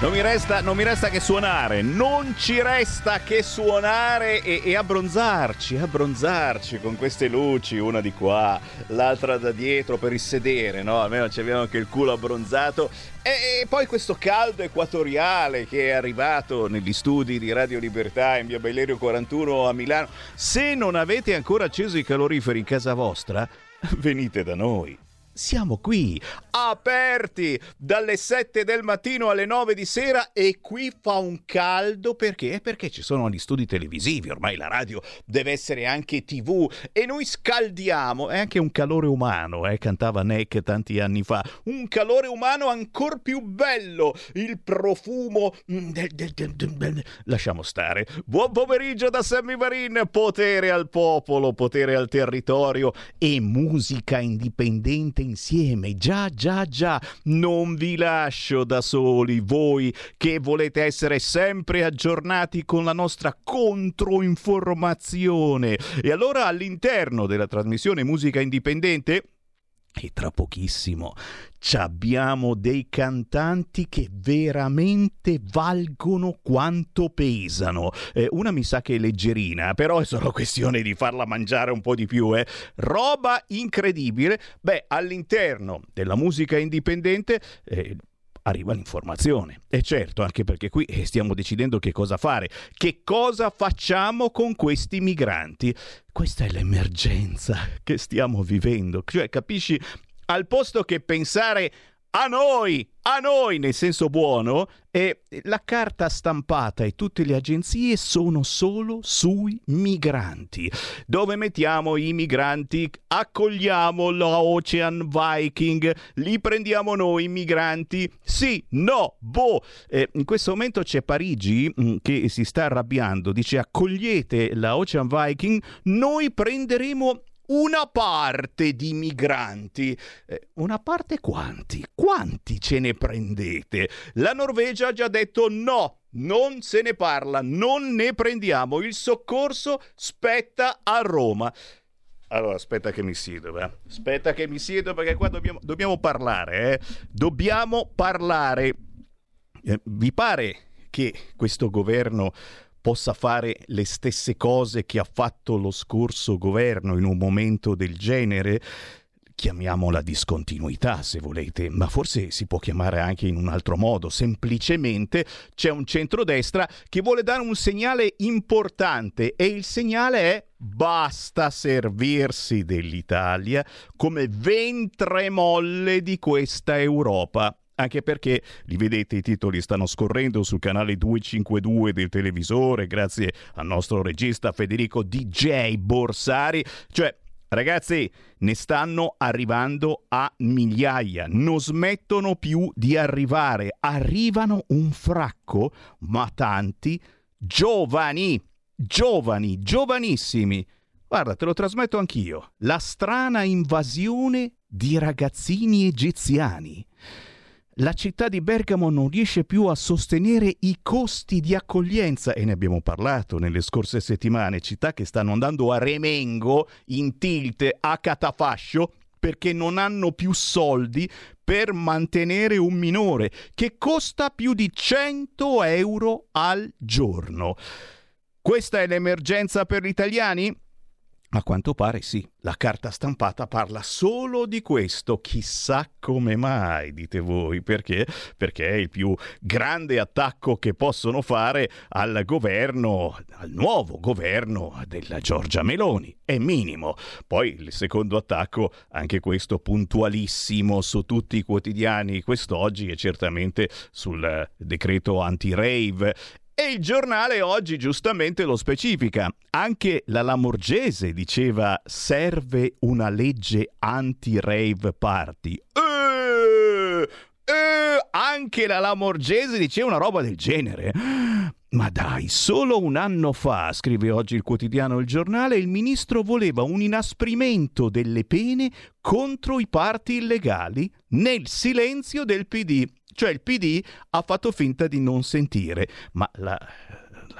Non mi, resta, non mi resta che suonare, non ci resta che suonare e, e abbronzarci, abbronzarci con queste luci, una di qua, l'altra da dietro per il sedere, no? Almeno ci abbiamo anche il culo abbronzato. E, e poi questo caldo equatoriale che è arrivato negli studi di Radio Libertà in via Bellerio 41 a Milano. Se non avete ancora acceso i caloriferi in casa vostra, venite da noi. Siamo qui, aperti dalle 7 del mattino alle 9 di sera e qui fa un caldo perché? Perché ci sono gli studi televisivi, ormai la radio deve essere anche tv e noi scaldiamo, è anche un calore umano, eh, cantava Neck tanti anni fa, un calore umano ancora più bello, il profumo mm, lasciamo stare. Buon pomeriggio da Sammy Varin, potere al popolo, potere al territorio e musica indipendente insieme. Già, già, già, non vi lascio da soli, voi che volete essere sempre aggiornati con la nostra controinformazione. E allora all'interno della trasmissione Musica Indipendente e tra pochissimo abbiamo dei cantanti che veramente valgono quanto pesano. Eh, una mi sa che è leggerina, però è solo questione di farla mangiare un po' di più. Eh. Roba incredibile. Beh, all'interno della musica indipendente... eh, Arriva l'informazione. E certo, anche perché qui eh, stiamo decidendo che cosa fare. Che cosa facciamo con questi migranti? Questa è l'emergenza che stiamo vivendo. Cioè, capisci? Al posto che pensare a noi, a noi nel senso buono, e la carta stampata e tutte le agenzie sono solo sui migranti. Dove mettiamo i migranti? Accogliamo la Ocean Viking, li prendiamo noi i migranti? Sì, no, boh. Eh, in questo momento c'è Parigi mm, che si sta arrabbiando, dice accogliete la Ocean Viking, noi prenderemo una parte di migranti. Eh, una parte quanti? Quanti ce ne prendete? La Norvegia ha già detto no. Non se ne parla, non ne prendiamo. Il soccorso spetta a Roma. Allora, aspetta che mi siedo, va? Aspetta che mi siedo perché qua dobbiamo, dobbiamo parlare, eh? Dobbiamo parlare. Eh, vi pare che questo governo possa fare le stesse cose che ha fatto lo scorso governo in un momento del genere? Chiamiamola discontinuità se volete, ma forse si può chiamare anche in un altro modo. Semplicemente c'è un centrodestra che vuole dare un segnale importante e il segnale è basta servirsi dell'Italia come ventre molle di questa Europa anche perché li vedete i titoli stanno scorrendo sul canale 252 del televisore grazie al nostro regista Federico DJ Borsari, cioè Ragazzi, ne stanno arrivando a migliaia, non smettono più di arrivare, arrivano un fracco, ma tanti giovani, giovani, giovanissimi. Guarda, te lo trasmetto anch'io. La strana invasione di ragazzini egiziani la città di Bergamo non riesce più a sostenere i costi di accoglienza e ne abbiamo parlato nelle scorse settimane, città che stanno andando a remengo, in tilt, a catafascio perché non hanno più soldi per mantenere un minore che costa più di 100 euro al giorno. Questa è l'emergenza per gli italiani? A quanto pare sì, la carta stampata parla solo di questo, chissà come mai, dite voi, perché? Perché è il più grande attacco che possono fare al governo, al nuovo governo della Giorgia Meloni, è minimo. Poi il secondo attacco, anche questo puntualissimo su tutti i quotidiani quest'oggi e certamente sul decreto anti-rave E il giornale oggi giustamente lo specifica. Anche la Lamorgese diceva serve una legge anti-rave party. Eh, eh, anche la Lamorgese diceva una roba del genere. Ma dai, solo un anno fa, scrive oggi il quotidiano Il Giornale, il ministro voleva un inasprimento delle pene contro i parti illegali nel silenzio del PD. Cioè il PD ha fatto finta di non sentire, ma la,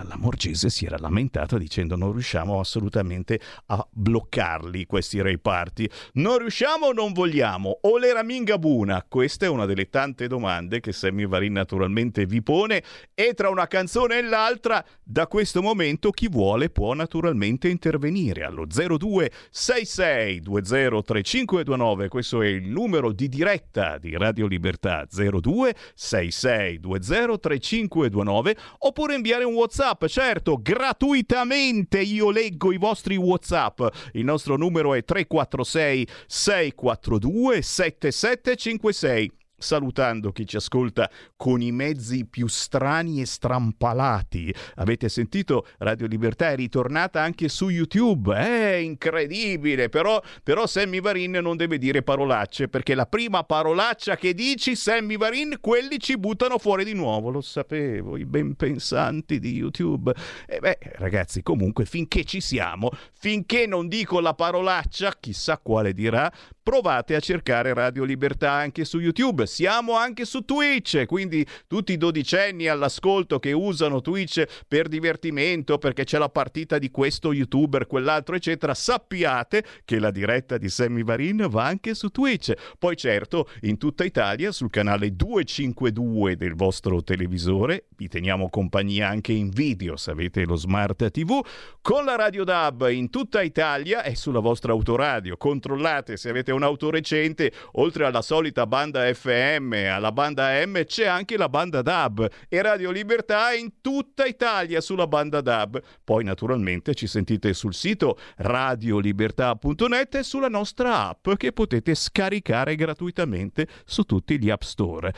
la Morgese si era lamentata dicendo non riusciamo assolutamente a bloccarli questi rei party. Non riusciamo o non vogliamo? O l'era mingabuna? Questa è una delle tante domande che Sammy Varin naturalmente vi pone e tra una canzone e l'altra da questo momento chi vuole può naturalmente intervenire allo 0266 203529 questo è il numero di diretta di Radio Libertà 0266 203529 oppure inviare un WhatsApp WhatsApp, certo, gratuitamente io leggo i vostri WhatsApp. Il nostro numero è 346 642 7756 salutando chi ci ascolta con i mezzi più strani e strampalati. Avete sentito Radio Libertà è ritornata anche su YouTube, è incredibile, però, però Sammy Varin non deve dire parolacce perché la prima parolaccia che dici Sammy Varin quelli ci buttano fuori di nuovo, lo sapevo, i ben pensanti di YouTube. E beh, ragazzi, comunque finché ci siamo, finché non dico la parolaccia, chissà quale dirà, provate a cercare Radio Libertà anche su YouTube. Siamo anche su Twitch, quindi tutti i dodicenni all'ascolto che usano Twitch per divertimento, perché c'è la partita di questo youtuber, quell'altro, eccetera, sappiate che la diretta di Sammy Varin va anche su Twitch. Poi certo, in tutta Italia, sul canale 252 del vostro televisore, vi teniamo compagnia anche in video se avete lo smart TV, con la Radio DAB in tutta Italia e sulla vostra autoradio. Controllate se avete un un'auto recente, oltre alla solita banda FM, alla banda AM, c'è anche la banda DAB e Radio Libertà è in tutta Italia sulla banda DAB. Poi naturalmente ci sentite sul sito radiolibertà.net e sulla nostra app che potete scaricare gratuitamente su tutti gli App Store.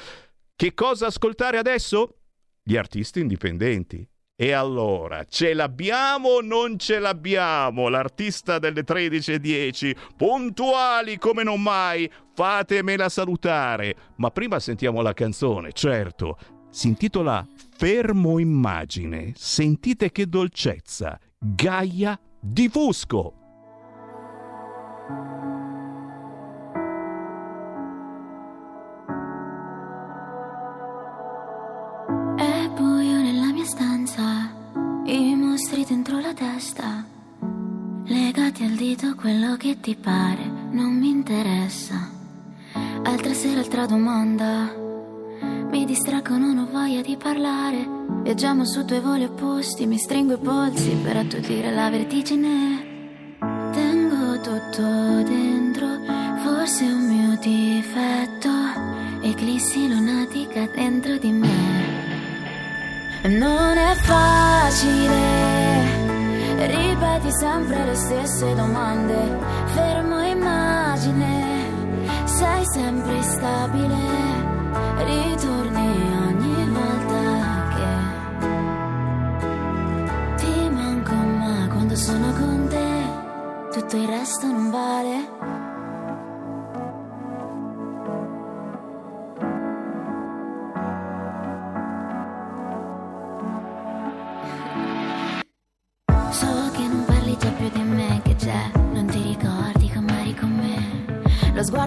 Che cosa ascoltare adesso? Gli artisti indipendenti. E allora, ce l'abbiamo o non ce l'abbiamo? L'artista delle 13.10, puntuali come non mai, fatemela salutare. Ma prima sentiamo la canzone, certo. Si intitola Fermo Immagine. Sentite che dolcezza. Gaia di Fusco. Dentro la testa, legati al dito quello che ti pare, non mi interessa. Altra sera, altra domanda, mi distraggo, non ho voglia di parlare. Viaggiamo su due voli opposti, mi stringo i polsi per attutire la vertigine. Tengo tutto dentro, forse un mio difetto, eclissi lunatica dentro di me. Non è facile, ripeti sempre le stesse domande, fermo immagine, sei sempre instabile, ritorni ogni volta che ti manco, ma quando sono con te tutto il resto non vale.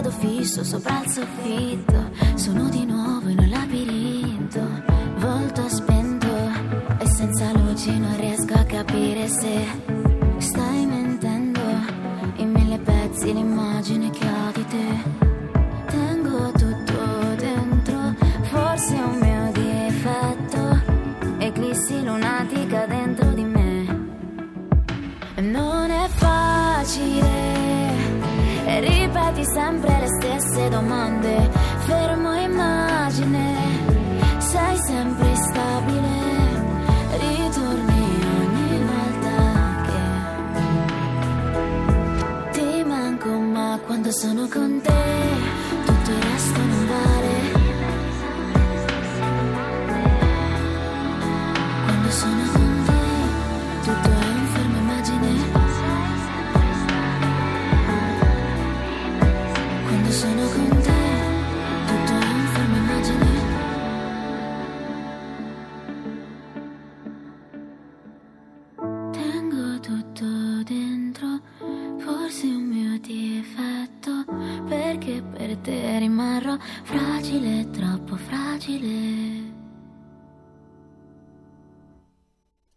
Sguardo fisso sopra il soffitto, sono di nuovo in un labirinto, volto spento e senza luci non riesco a capire se stai mentendo in mille pezzi l'immagine che ho di te. Tengo tutto dentro, forse un mio difetto, eclissi lunatica dentro di me. Non è facile ripeti sempre stesse domande, fermo immagine, sei sempre instabile, ritorni ogni volta che ti manco, ma quando sono con te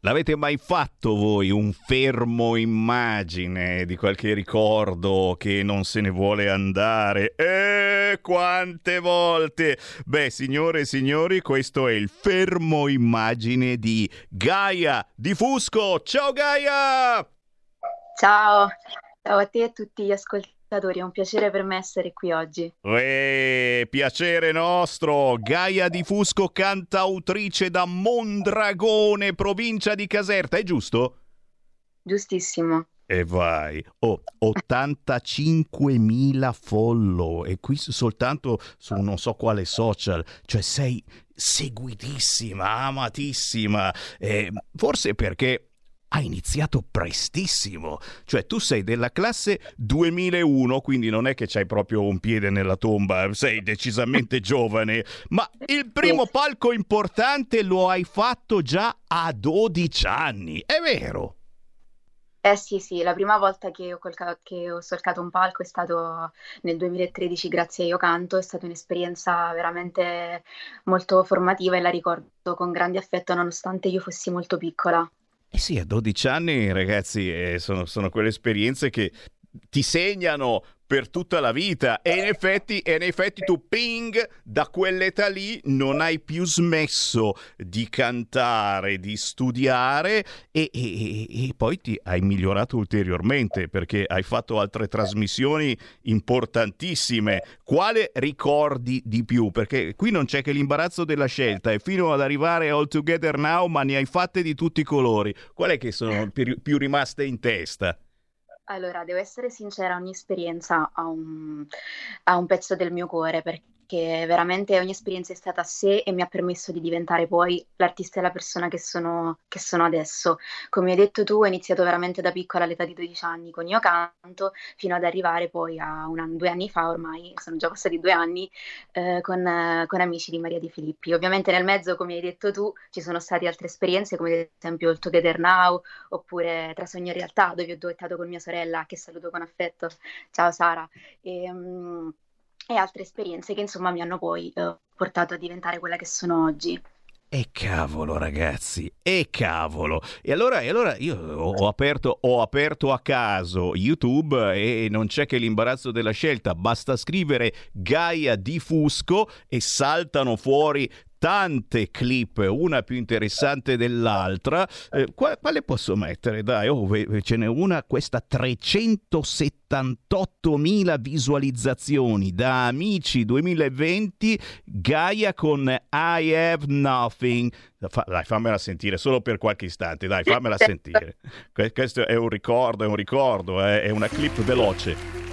L'avete mai fatto voi un fermo immagine di qualche ricordo che non se ne vuole andare? Eh, quante volte! Beh, signore e signori, questo è il fermo immagine di Gaia di Fusco. Ciao Gaia! Ciao, ciao a te e a tutti gli ascoltatori è un piacere per me essere qui oggi. Uè, piacere nostro! Gaia di Fusco, cantautrice da Mondragone, provincia di Caserta, è giusto? Giustissimo. E vai, oh, 85.000 follow e qui soltanto su non so quale social, cioè sei seguitissima, amatissima, eh, forse perché ha iniziato prestissimo, cioè tu sei della classe 2001, quindi non è che c'hai proprio un piede nella tomba, sei decisamente giovane, ma il primo palco importante lo hai fatto già a 12 anni, è vero? Eh sì, sì, la prima volta che ho, colca- che ho solcato un palco è stato nel 2013 grazie a Io Canto, è stata un'esperienza veramente molto formativa e la ricordo con grande affetto nonostante io fossi molto piccola. Eh sì, a 12 anni, ragazzi, eh, sono, sono quelle esperienze che ti segnano per tutta la vita e in effetti, e in effetti tu ping da quell'età lì non hai più smesso di cantare, di studiare e, e, e, poi ti hai migliorato ulteriormente perché hai fatto altre trasmissioni importantissime. Quale ricordi di più? Perché qui non c'è che l'imbarazzo della scelta e fino ad arrivare All Together Now ma ne hai fatte di tutti i colori. Qual è che sono più, rimaste in testa? Allora, devo essere sincera, ogni esperienza ha un, ha un pezzo del mio cuore perché che veramente ogni esperienza è stata a sé e mi ha permesso di diventare poi l'artista e la persona che sono, che sono adesso. Come hai detto tu, ho iniziato veramente da piccola all'età di 12 anni con Io Canto, fino ad arrivare poi a un, due anni fa, ormai sono già passati due anni, eh, con, con, Amici di Maria Di Filippi. Ovviamente nel mezzo, come hai detto tu, ci sono state altre esperienze, come ad esempio il Together Now, oppure Tra Sogno e Realtà, dove ho duettato con mia sorella, che saluto con affetto. Ciao Sara. E, um, e altre esperienze che insomma mi hanno poi eh, portato a diventare quella che sono oggi. E cavolo ragazzi, e cavolo. E allora, e allora io ho aperto, ho aperto, a caso YouTube e non c'è che l'imbarazzo della scelta, basta scrivere Gaia di Fusco e saltano fuori tante clip, una più interessante dell'altra. Eh, quale posso mettere? Dai, oh, ce n'è una, questa 378.000 visualizzazioni da Amici 2020, Gaia con I Have Nothing. Dai, fammela sentire solo per qualche istante, dai, fammela sentire. Questo è un ricordo, è un ricordo, eh, è una clip veloce.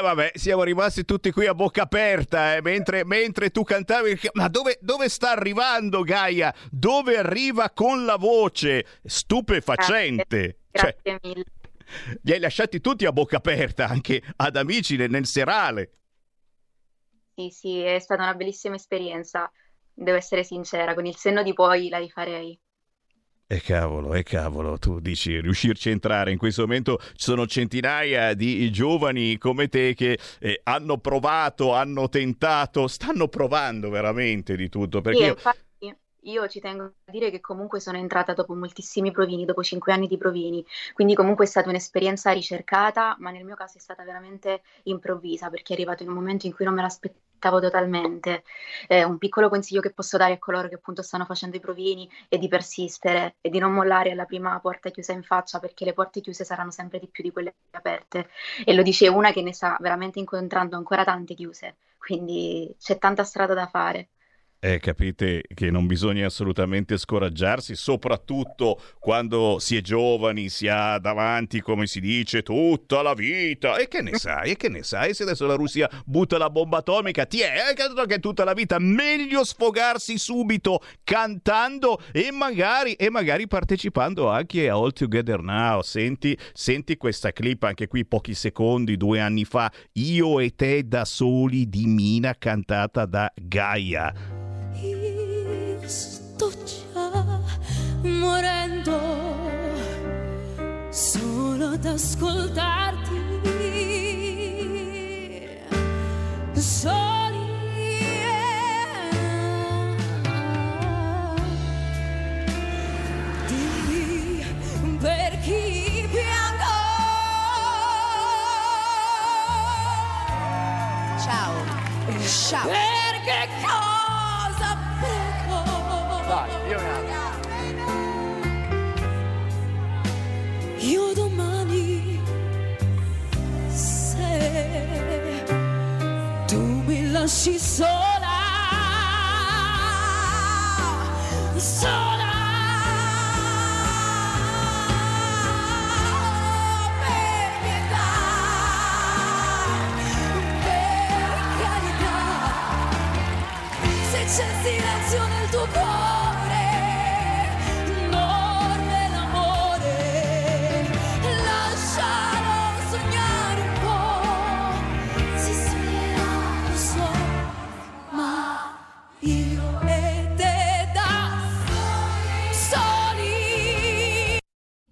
Vabbè, siamo rimasti tutti qui a bocca aperta, eh, mentre, mentre, tu cantavi. Ma dove, dove, sta arrivando Gaia? Dove arriva con la voce? Stupefacente. Grazie, Grazie cioè, mille. Li hai lasciati tutti a bocca aperta, anche ad amici nel, nel serale. Sì, sì, è stata una bellissima esperienza. Devo essere sincera, con il senno di poi la rifarei. E cavolo, e cavolo, tu dici riuscirci a entrare. In questo momento ci sono centinaia di giovani come te che eh, hanno provato, hanno tentato, stanno provando veramente di tutto. Perché sì, io... infatti, io ci tengo a dire che comunque sono entrata dopo moltissimi provini, dopo cinque anni di provini, quindi comunque è stata un'esperienza ricercata, ma nel mio caso è stata veramente improvvisa perché è arrivato in un momento in cui non me l'aspettavo totalmente. Eh, un piccolo consiglio che posso dare a coloro che appunto stanno facendo i provini è di persistere e di non mollare alla prima porta chiusa in faccia perché le porte chiuse saranno sempre di più di quelle aperte. E lo dice una che ne sta veramente incontrando ancora tante chiuse, quindi c'è tanta strada da fare. Eh, capite che non bisogna assolutamente scoraggiarsi, soprattutto quando si è giovani, si ha davanti, come si dice, tutta la vita. E che ne sai? E che ne sai se adesso la Russia butta la bomba atomica? Ti è eh, che tutta la vita. Meglio sfogarsi subito cantando e magari, e magari partecipando anche a All Together Now. Senti, senti questa clip anche qui pochi secondi, due anni fa. Io e te da soli di Mina cantata da Gaia morendo solo ad ascoltarti. Soli per chi piango. Ciao. Ciao. Perché cosa prego? Dai, io ne Io domani, se tu mi lasci sola, sola. Per pietà,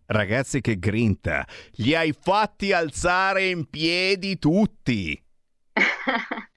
Ragazzi, che grinta! Li hai fatti alzare in piedi tutti!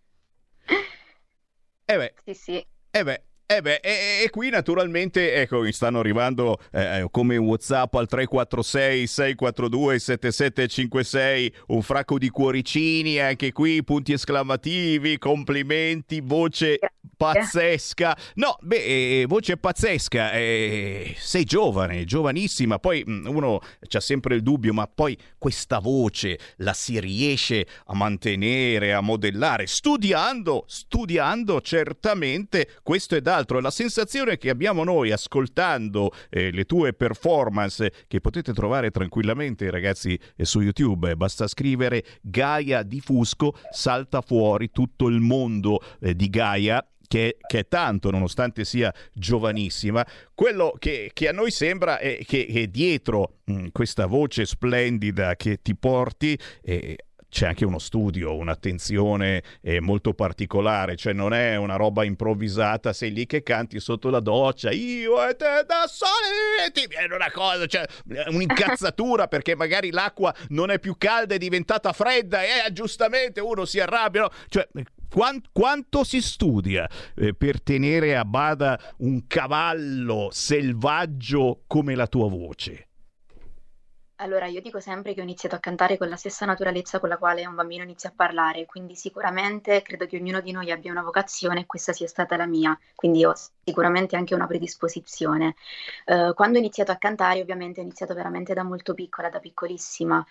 E beh, Sì, sì. E beh, eh beh, e, e qui naturalmente ecco, mi stanno arrivando eh, come WhatsApp al 346 642 7756 un fracco di cuoricini, anche qui punti esclamativi, complimenti, voce pazzesca. No, beh, eh, voce pazzesca. eh, sei giovane, giovanissima, poi mm, uno c'ha sempre il dubbio, ma poi questa voce la si riesce a mantenere, a modellare, studiando, studiando certamente questo ed altro. La sensazione che abbiamo noi ascoltando eh, le tue performance, che potete trovare tranquillamente, ragazzi, eh, su YouTube, eh, basta scrivere Gaia di Fusco, salta fuori tutto il mondo eh, di Gaia che, che, è tanto nonostante sia giovanissima, quello che, che a noi sembra è che, che dietro mh, questa voce splendida che ti porti eh, c'è anche uno studio, un'attenzione eh, molto particolare, cioè non è una roba improvvisata, sei lì che canti sotto la doccia, io e te da sole, ti viene una cosa, cioè un'incazzatura perché magari l'acqua non è più calda, è diventata fredda e eh, giustamente uno si arrabbia, no? cioè quant- quanto si studia eh, per tenere a bada un cavallo selvaggio come la tua voce? Allora, io dico sempre che ho iniziato a cantare con la stessa naturalezza con la quale un bambino inizia a parlare, quindi sicuramente credo che ognuno di noi abbia una vocazione e questa sia stata la mia, quindi ho sicuramente anche una predisposizione. Uh, quando ho iniziato a cantare, ovviamente ho iniziato veramente da molto piccola, da piccolissima.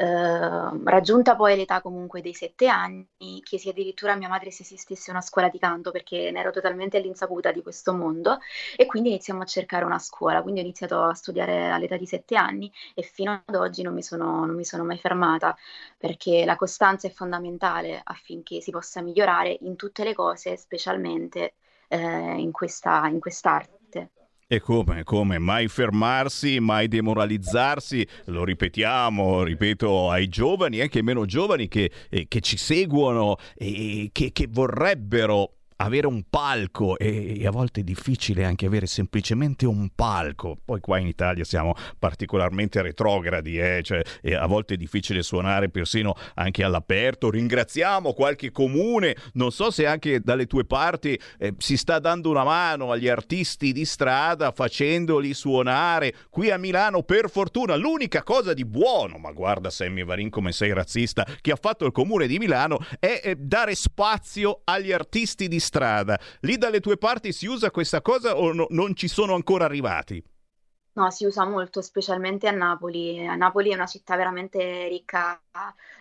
Uh, raggiunta poi l'età comunque dei sette anni, chiesi addirittura a mia madre se esistesse una scuola di canto perché ne ero totalmente all'insaputa di questo mondo e quindi iniziamo a cercare una scuola. Quindi ho iniziato a studiare all'età di sette anni e fino ad oggi non mi sono, non mi sono mai fermata perché la costanza è fondamentale affinché si possa migliorare in tutte le cose, specialmente eh, in, questa, in quest'arte. E come, come, mai fermarsi, mai demoralizzarsi, lo ripetiamo, ripeto, ai giovani, anche meno giovani che, eh, che ci seguono e che, che vorrebbero avere un palco e, e a volte è difficile anche avere semplicemente un palco. Poi qua in Italia siamo particolarmente retrogradi, eh? cioè, a volte è difficile suonare persino anche all'aperto. Ringraziamo qualche comune, non so se anche dalle tue parti eh, si sta dando una mano agli artisti di strada facendoli suonare. Qui a Milano, per fortuna, l'unica cosa di buono, ma guarda Sammy Varin come sei razzista, che ha fatto il comune di Milano è eh, dare spazio agli artisti di strada. Lì dalle tue parti si usa questa cosa o no- non ci sono ancora arrivati? No, si usa molto, specialmente a Napoli. A Napoli è una città veramente ricca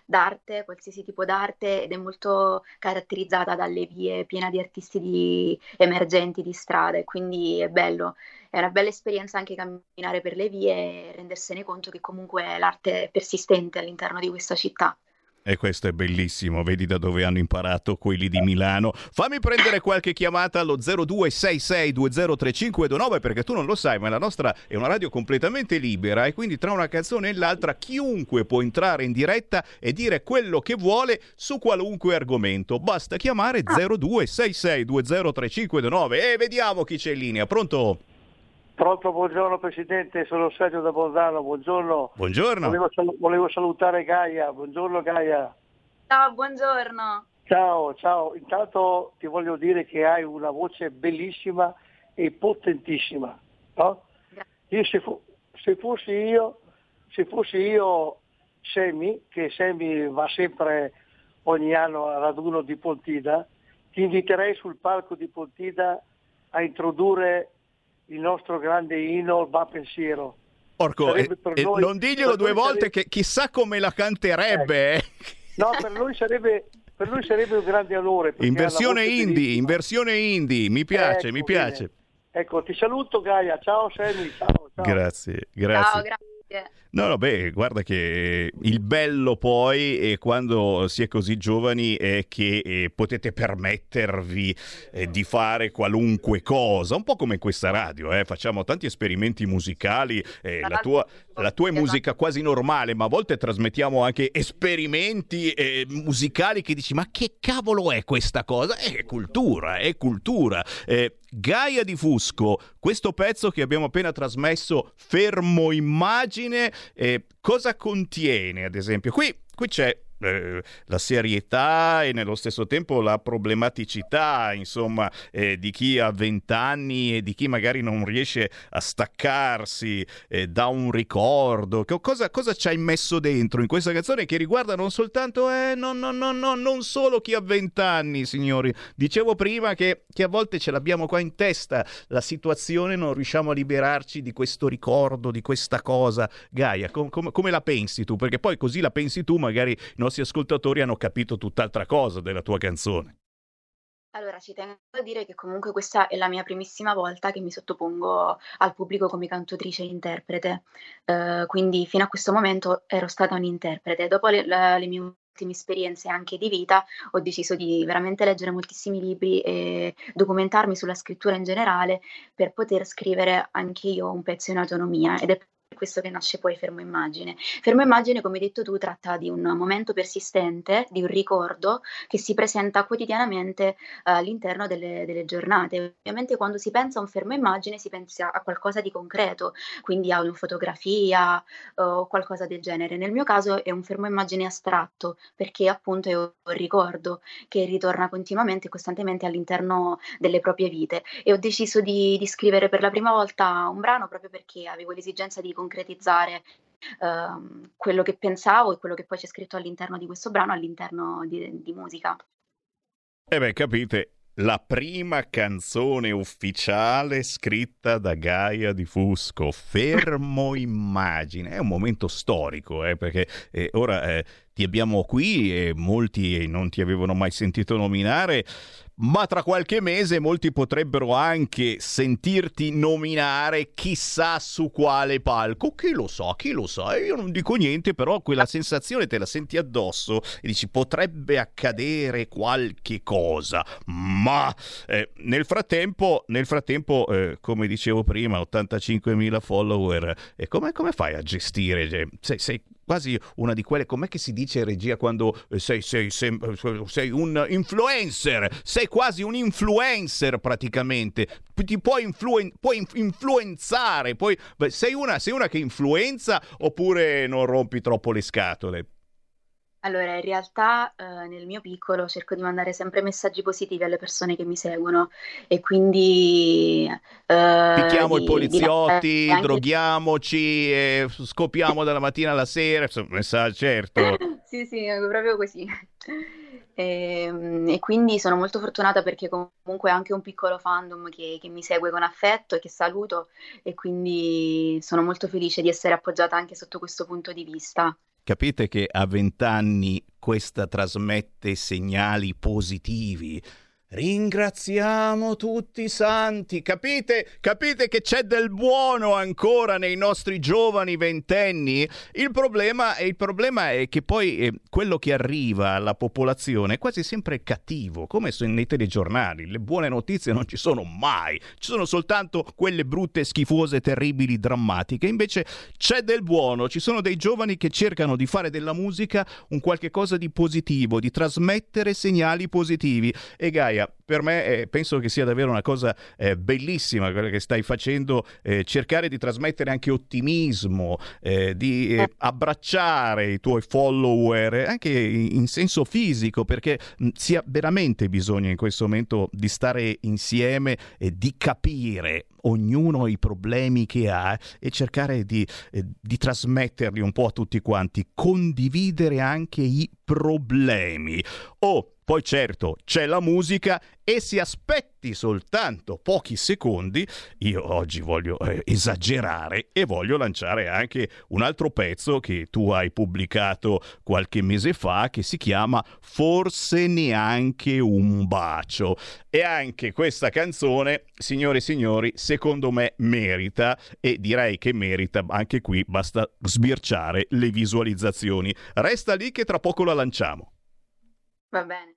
d'arte, qualsiasi tipo d'arte, ed è molto caratterizzata dalle vie piene di artisti di- emergenti di strada, e quindi è bello. È una bella esperienza anche camminare per le vie e rendersene conto che comunque l'arte è persistente all'interno di questa città. E questo è bellissimo, vedi da dove hanno imparato quelli di Milano. Fammi prendere qualche chiamata allo 0266203529 perché tu non lo sai, ma la nostra è una radio completamente libera e quindi tra una canzone e l'altra chiunque può entrare in diretta e dire quello che vuole su qualunque argomento. Basta chiamare 0266203529 e vediamo chi c'è in linea. Pronto? Pronto, buongiorno Presidente, sono Sergio da Bolzano, buongiorno. Buongiorno. Volevo, sal- volevo salutare Gaia, buongiorno Gaia. Ciao, buongiorno. Ciao, ciao. Intanto ti voglio dire che hai una voce bellissima e potentissima. no? Io se, fu- se fossi io, se fossi io Semi, che Semi va sempre ogni anno al raduno di Pontida, ti inviterei sul palco di Pontida a introdurre il nostro grande inno, il Va Pensiero. Porco, Sarebbe e- per e noi- non diglielo due volte sarebbe- che chissà come la canterebbe. eh. No, per lui sarebbe, per lui sarebbe un grande onore. In versione indie, in versione indie, mi piace, Ecco, mi piace. bene. Ecco, ti saluto Gaia, ciao Sammy, ciao. ciao. Grazie, grazie. Ciao, grazie. No, no, beh, guarda che il bello poi è quando si è così giovani è che eh, potete permettervi eh, di fare qualunque cosa, un po' come questa radio, eh, facciamo tanti esperimenti musicali, eh, la, tua, la tua è musica quasi normale, ma a volte trasmettiamo anche esperimenti eh, musicali che dici ma che cavolo è questa cosa? È cultura, è cultura. Eh, Gaia di Fusco, questo pezzo che abbiamo appena trasmesso, fermo immagine, eh, cosa contiene ad esempio? Qui, qui c'è eh, la serietà e nello stesso tempo la problematicità, insomma, eh, di chi ha vent'anni e di chi magari non riesce a staccarsi eh, da un ricordo. Cosa, cosa ci hai messo dentro in questa canzone che riguarda non soltanto, eh, no, no, no, no, non solo chi ha vent'anni, signori. Dicevo prima che, che a volte ce l'abbiamo qua in testa la situazione, non riusciamo a liberarci di questo ricordo, di questa cosa. Gaia, com- com- come la pensi tu? Perché poi così la pensi tu, magari i nostri ascoltatori hanno capito tutt'altra cosa della tua canzone. Allora, ci tengo a dire che comunque questa è la mia primissima volta che mi sottopongo al pubblico come cantautrice e interprete, Eh, quindi fino a questo momento ero stata un'interprete. Dopo le, la- le mie ultime esperienze anche di vita, ho deciso di veramente leggere moltissimi libri e documentarmi sulla scrittura in generale per poter scrivere anche io un pezzo in autonomia ed è questo che nasce poi Fermo Immagine. Fermo Immagine, come hai detto tu, tratta di un momento persistente, di un ricordo che si presenta quotidianamente eh, all'interno delle, delle giornate. Ovviamente quando si pensa a un fermo immagine si pensa a qualcosa di concreto, quindi a una fotografia eh, o qualcosa del genere. Nel mio caso è un fermo immagine astratto perché appunto è un ricordo che ritorna continuamente e costantemente all'interno delle proprie vite e ho deciso di, di scrivere per la prima volta un brano proprio perché avevo l'esigenza di concretizzare ehm, quello che pensavo e quello che poi c'è scritto all'interno di questo brano, all'interno di, di musica. E beh, capite, la prima canzone ufficiale scritta da Gaia di Fusco, Fermo Immagine. È un momento storico, eh, perché eh, ora eh, ti abbiamo qui e molti non ti avevano mai sentito nominare, ma tra qualche mese molti potrebbero anche sentirti nominare chissà su quale palco. Chi lo sa, chi lo sa. Io non dico niente, però quella sensazione te la senti addosso e dici potrebbe accadere qualche cosa. Ma eh, nel frattempo, nel frattempo eh, come dicevo prima, 85.000 follower, e come, fai a gestire? Cioè, Sei, sei quasi una di quelle, com'è che si dice regia quando eh, sei, sei, sei, sei un influencer, sei quasi un influencer praticamente, ti puoi, influen- puoi inf- influenzare, puoi- sei, una, sei una che influenza oppure non rompi troppo le scatole? Allora, in realtà eh, nel mio piccolo cerco di mandare sempre messaggi positivi alle persone che mi seguono e quindi eh, Picchiamo i di- di poliziotti, anche- droghiamoci, eh, scopiamo dalla mattina alla sera, messaggio, certo. Sì, sì, è proprio così. Ehm, E, quindi sono molto fortunata perché comunque ho anche un piccolo fandom che, che mi segue con affetto e che saluto e quindi sono molto felice di essere appoggiata anche sotto questo punto di vista. Capite che a vent'anni questa trasmette segnali positivi. Ringraziamo tutti i santi, capite? Capite che c'è del buono ancora nei nostri giovani ventenni? Il problema, il problema è che poi eh, quello che arriva alla popolazione è quasi sempre cattivo, come nei telegiornali. Le buone notizie non ci sono mai, ci sono soltanto quelle brutte, schifose, terribili, drammatiche. Invece c'è del buono, ci sono dei giovani che cercano di fare della musica un qualche cosa di positivo, di trasmettere segnali positivi. E Gaia, per me eh, penso che sia davvero una cosa eh, bellissima quella che stai facendo, eh, cercare di trasmettere anche ottimismo, eh, di eh, abbracciare i tuoi follower anche in, in senso fisico, perché mh, si ha veramente bisogno in questo momento di stare insieme e di capire ognuno i problemi che ha e cercare di, di trasmetterli un po' a tutti quanti, condividere anche i problemi. Oh, poi certo c'è la musica e si aspetti soltanto pochi secondi, io oggi voglio eh, esagerare e voglio lanciare anche un altro pezzo che tu hai pubblicato qualche mese fa che si chiama Forse neanche un bacio. E anche questa canzone, signore e signori, secondo me merita e direi che merita anche qui basta sbirciare le visualizzazioni. Resta lì che tra poco la lanciamo. Va bene.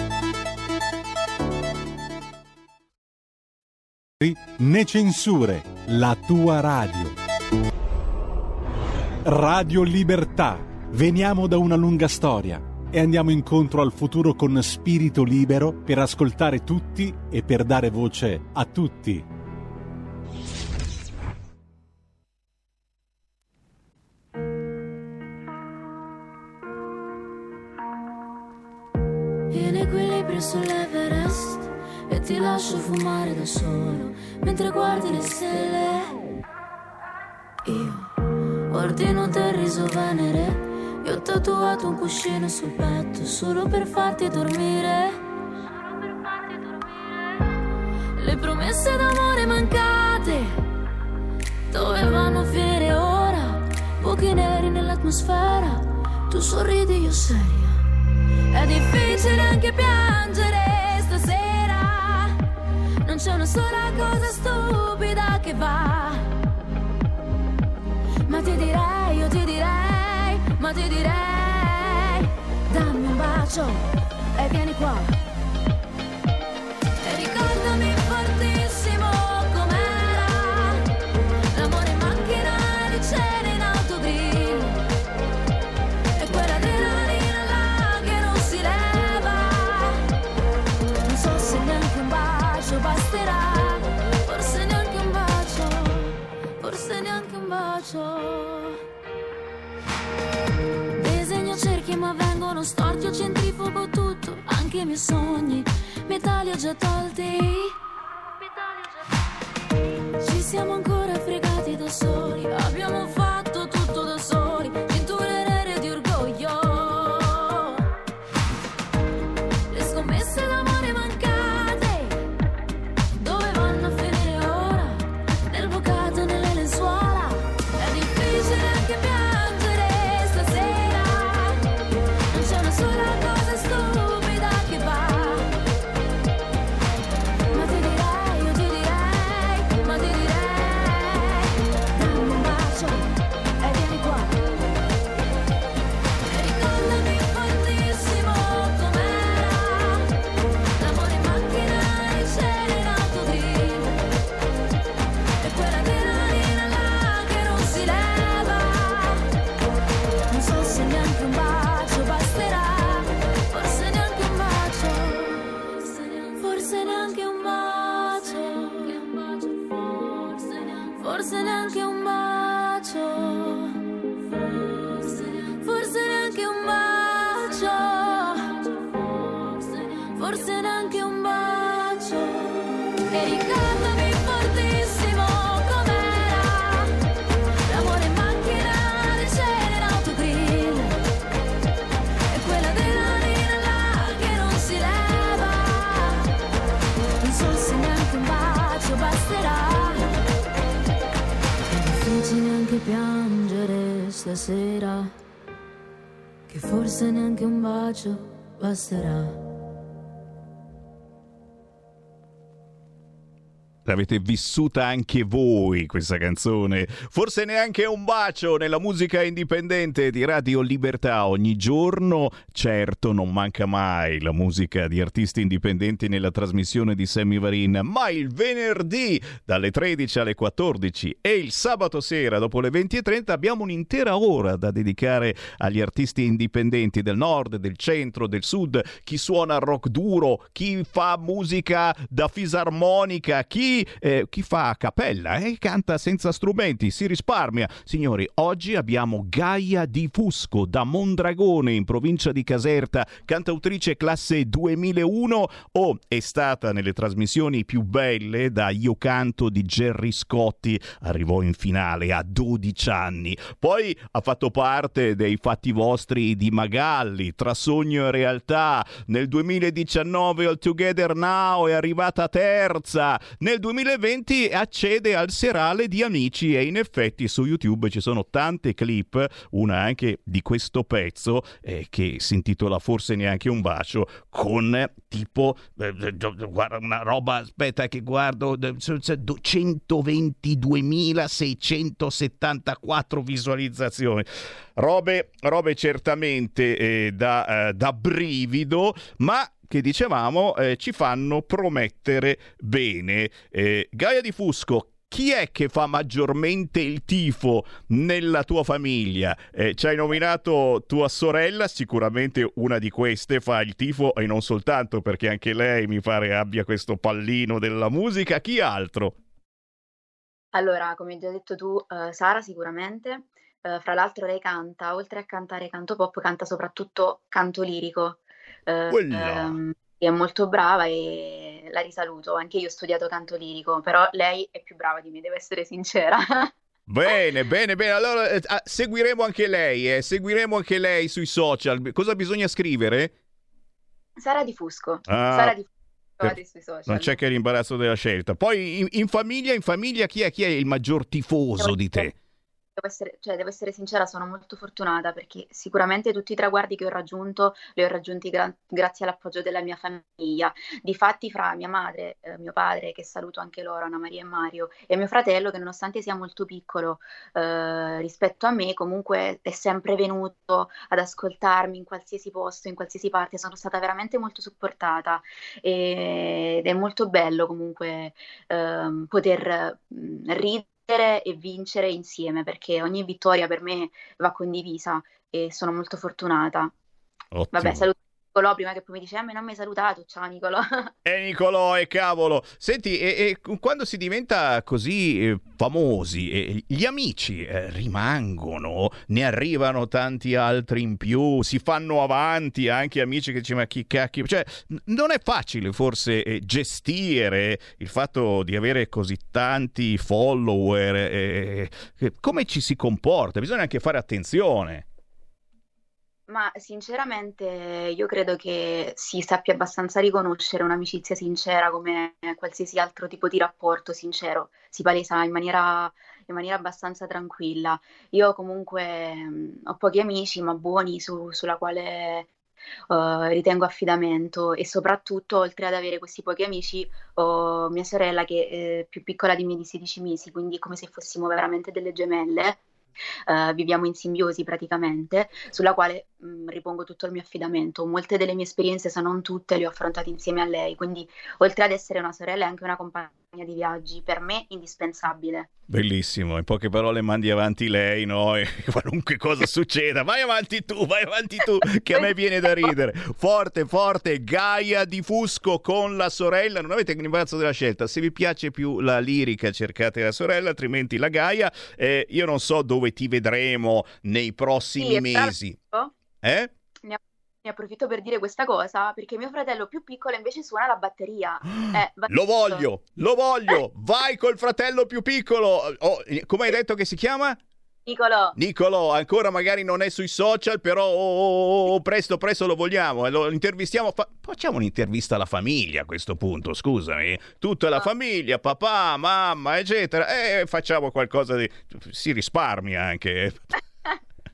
Né censure. La tua radio. Radio Libertà. Veniamo da una lunga storia e andiamo incontro al futuro con spirito libero per ascoltare tutti e per dare voce a tutti. In equilibrio e ti lascio fumare da solo mentre guardi le stelle. Io ordino te riso venere e ho tatuato un cuscino sul petto solo per farti dormire. Le promesse d'amore mancate dovevano finire ora. Pochi neri nell'atmosfera, tu sorridi, io seria. È difficile anche piangere stasera. Non c'è una sola cosa stupida che va. Ma ti direi, io ti direi, ma ti direi, dammi un bacio e vieni qua. Vengono storti. Io centrifugo tutto, anche i miei sogni. Metà li ho già tolti. Ci siamo ancora fregati da soli. Abbiamo fatto stasera Che forse neanche un bacio basterà L'avete vissuta anche voi questa canzone. Forse neanche un bacio nella musica indipendente di Radio Libertà. Ogni giorno, certo, non manca mai la musica di artisti indipendenti nella trasmissione di Sammy Varin, ma il venerdì dalle 13 alle 14 e il sabato sera dopo le 20.30 abbiamo un'intera ora da dedicare agli artisti indipendenti del nord, del centro, del sud, chi suona rock duro, chi fa musica da fisarmonica, chi eh, chi fa a cappella e eh, canta senza strumenti, si risparmia. Signori, oggi abbiamo Gaia Di Fusco da Mondragone in provincia di Caserta, cantautrice classe 2001 o è stata nelle trasmissioni più belle da Io Canto di Gerry Scotti, arrivò in finale a 12 anni. Poi ha fatto parte dei fatti vostri di Magalli, tra sogno e realtà. Nel 2019 All Together Now è arrivata terza. Nel 2020 accede al serale di amici e in effetti su YouTube ci sono tante clip, una anche di questo pezzo eh, che si intitola Forse neanche un bacio, con eh, tipo eh, guarda una roba, aspetta che guardo 122.674 visualizzazioni. Robe, robe certamente eh, da, eh, da brivido, ma che dicevamo eh, ci fanno promettere bene. Eh, Gaia di Fusco, chi è che fa maggiormente il tifo nella tua famiglia? Eh, ci hai nominato tua sorella, sicuramente una di queste fa il tifo e non soltanto perché anche lei mi pare abbia questo pallino della musica. Chi altro? Allora, come hai già detto tu, eh, Sara sicuramente. Eh, fra l'altro lei canta, oltre a cantare canto pop, canta soprattutto canto lirico. Eh, ehm, è molto brava e la risaluto. Anche io ho studiato canto lirico, però lei è più brava di me, devo essere sincera. Bene, bene, bene. Allora eh, ah, seguiremo anche lei, eh. seguiremo anche lei sui social. Cosa bisogna scrivere? Sara di Fusco. Ah, Sara di Fusco. Non c'è che l'imbarazzo della scelta. Poi in, in famiglia, in famiglia chi è, chi è il maggior tifoso di te? Devo essere, cioè, devo essere sincera, sono molto fortunata perché sicuramente tutti i traguardi che ho raggiunto li ho raggiunti gra- grazie all'appoggio della mia famiglia. Difatti, fra mia madre, eh, mio padre, che saluto anche loro, Anna Maria e Mario, e mio fratello, che nonostante sia molto piccolo eh, rispetto a me, comunque è sempre venuto ad ascoltarmi in qualsiasi posto, in qualsiasi parte. Sono stata veramente molto supportata e- ed è molto bello comunque ehm, poter mm, ridere e vincere insieme perché ogni vittoria per me va condivisa e sono molto fortunata. Ottimo. Vabbè, saluto Nicolò prima che poi mi dice, a me non mi hai salutato, ciao Nicolò. E Nicolò, e cavolo. Senti, e, e quando si diventa così eh, famosi, eh, gli amici eh, rimangono, ne arrivano tanti altri in più, si fanno avanti anche amici che dicono, ma chi cacchio... Cioè, non è facile forse eh, gestire il fatto di avere così tanti follower. eh, eh, come ci si comporta? Bisogna anche fare attenzione. Ma sinceramente io credo che si sappia abbastanza riconoscere un'amicizia sincera come qualsiasi altro tipo di rapporto sincero, si palesa in maniera, in maniera abbastanza tranquilla. Io comunque mh, ho pochi amici, ma buoni su- sulla quale eh, ritengo affidamento e soprattutto oltre ad avere questi pochi amici ho mia sorella che è più piccola di me di 16 mesi, quindi è come se fossimo veramente delle gemelle. Eh, viviamo in simbiosi praticamente, sulla quale mh, ripongo tutto il mio affidamento. Molte delle mie esperienze, se non tutte, le ho affrontate insieme a lei, quindi oltre ad essere una sorella è anche una compagna di viaggi, per me indispensabile. Bellissimo, in poche parole mandi avanti lei, no? E qualunque cosa succeda, vai avanti tu, vai avanti tu, che a me viene da ridere. Forte, forte, Gaia di Fusco con la sorella, non avete imbarazzo della scelta, se vi piace più la lirica cercate la sorella, altrimenti la Gaia. Eh, io non so dove ti vedremo nei prossimi Sì, mesi. Eh? Ne, approfitto per dire questa cosa perché mio fratello più piccolo invece suona la batteria. Eh, va- Lo voglio, lo voglio, vai col fratello più piccolo. Oh, come hai detto che si chiama? Nicolo, Nicolo, ancora magari non è sui social, però oh, oh, oh, presto, presto lo vogliamo. e Lo intervistiamo. fa- facciamo un'intervista alla famiglia a questo punto, scusami. Tutta la famiglia, papà, mamma, eccetera. E facciamo qualcosa di. Si risparmia anche.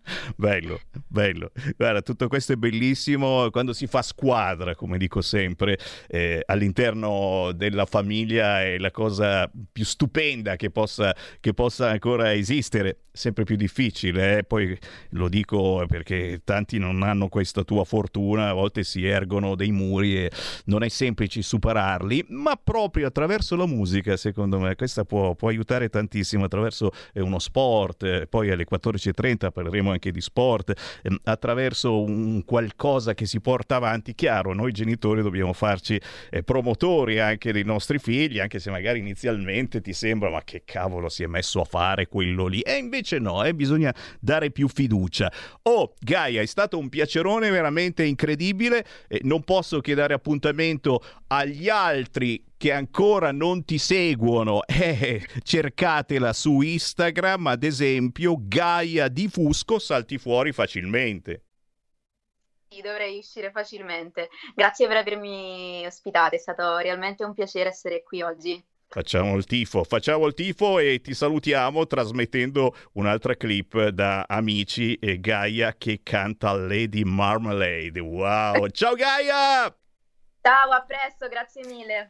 Bello, bello. Guarda, tutto questo è bellissimo quando si fa squadra, come dico sempre, eh, all'interno della famiglia è la cosa più stupenda che possa, che possa ancora esistere. Sempre più difficile, eh? poi lo dico perché tanti non hanno questa tua fortuna, a volte si ergono dei muri e non è semplice superarli, ma proprio attraverso la musica, secondo me, questa può, può aiutare tantissimo attraverso eh, uno sport, eh, poi alle 14.30 parleremo anche di sport, ehm, attraverso un qualcosa che si porta avanti. Chiaro, noi genitori dobbiamo farci eh, promotori anche dei nostri figli, anche se magari inizialmente ti sembra ma che cavolo si è messo a fare quello lì, e invece no, eh, bisogna dare più fiducia. Oh, Gaia, è stato un piacerone veramente incredibile, non posso che dare appuntamento agli altri che ancora non ti seguono, eh, cercatela su Instagram, ad esempio Gaia di Fusco, salti fuori facilmente. sì, dovrei uscire facilmente. Grazie per avermi ospitato, è stato realmente un piacere essere qui oggi. Facciamo il tifo, facciamo il tifo e ti salutiamo trasmettendo un'altra clip da amici e Gaia che canta Lady Marmalade. Wow, ciao Gaia! Ciao, a presto, grazie mille.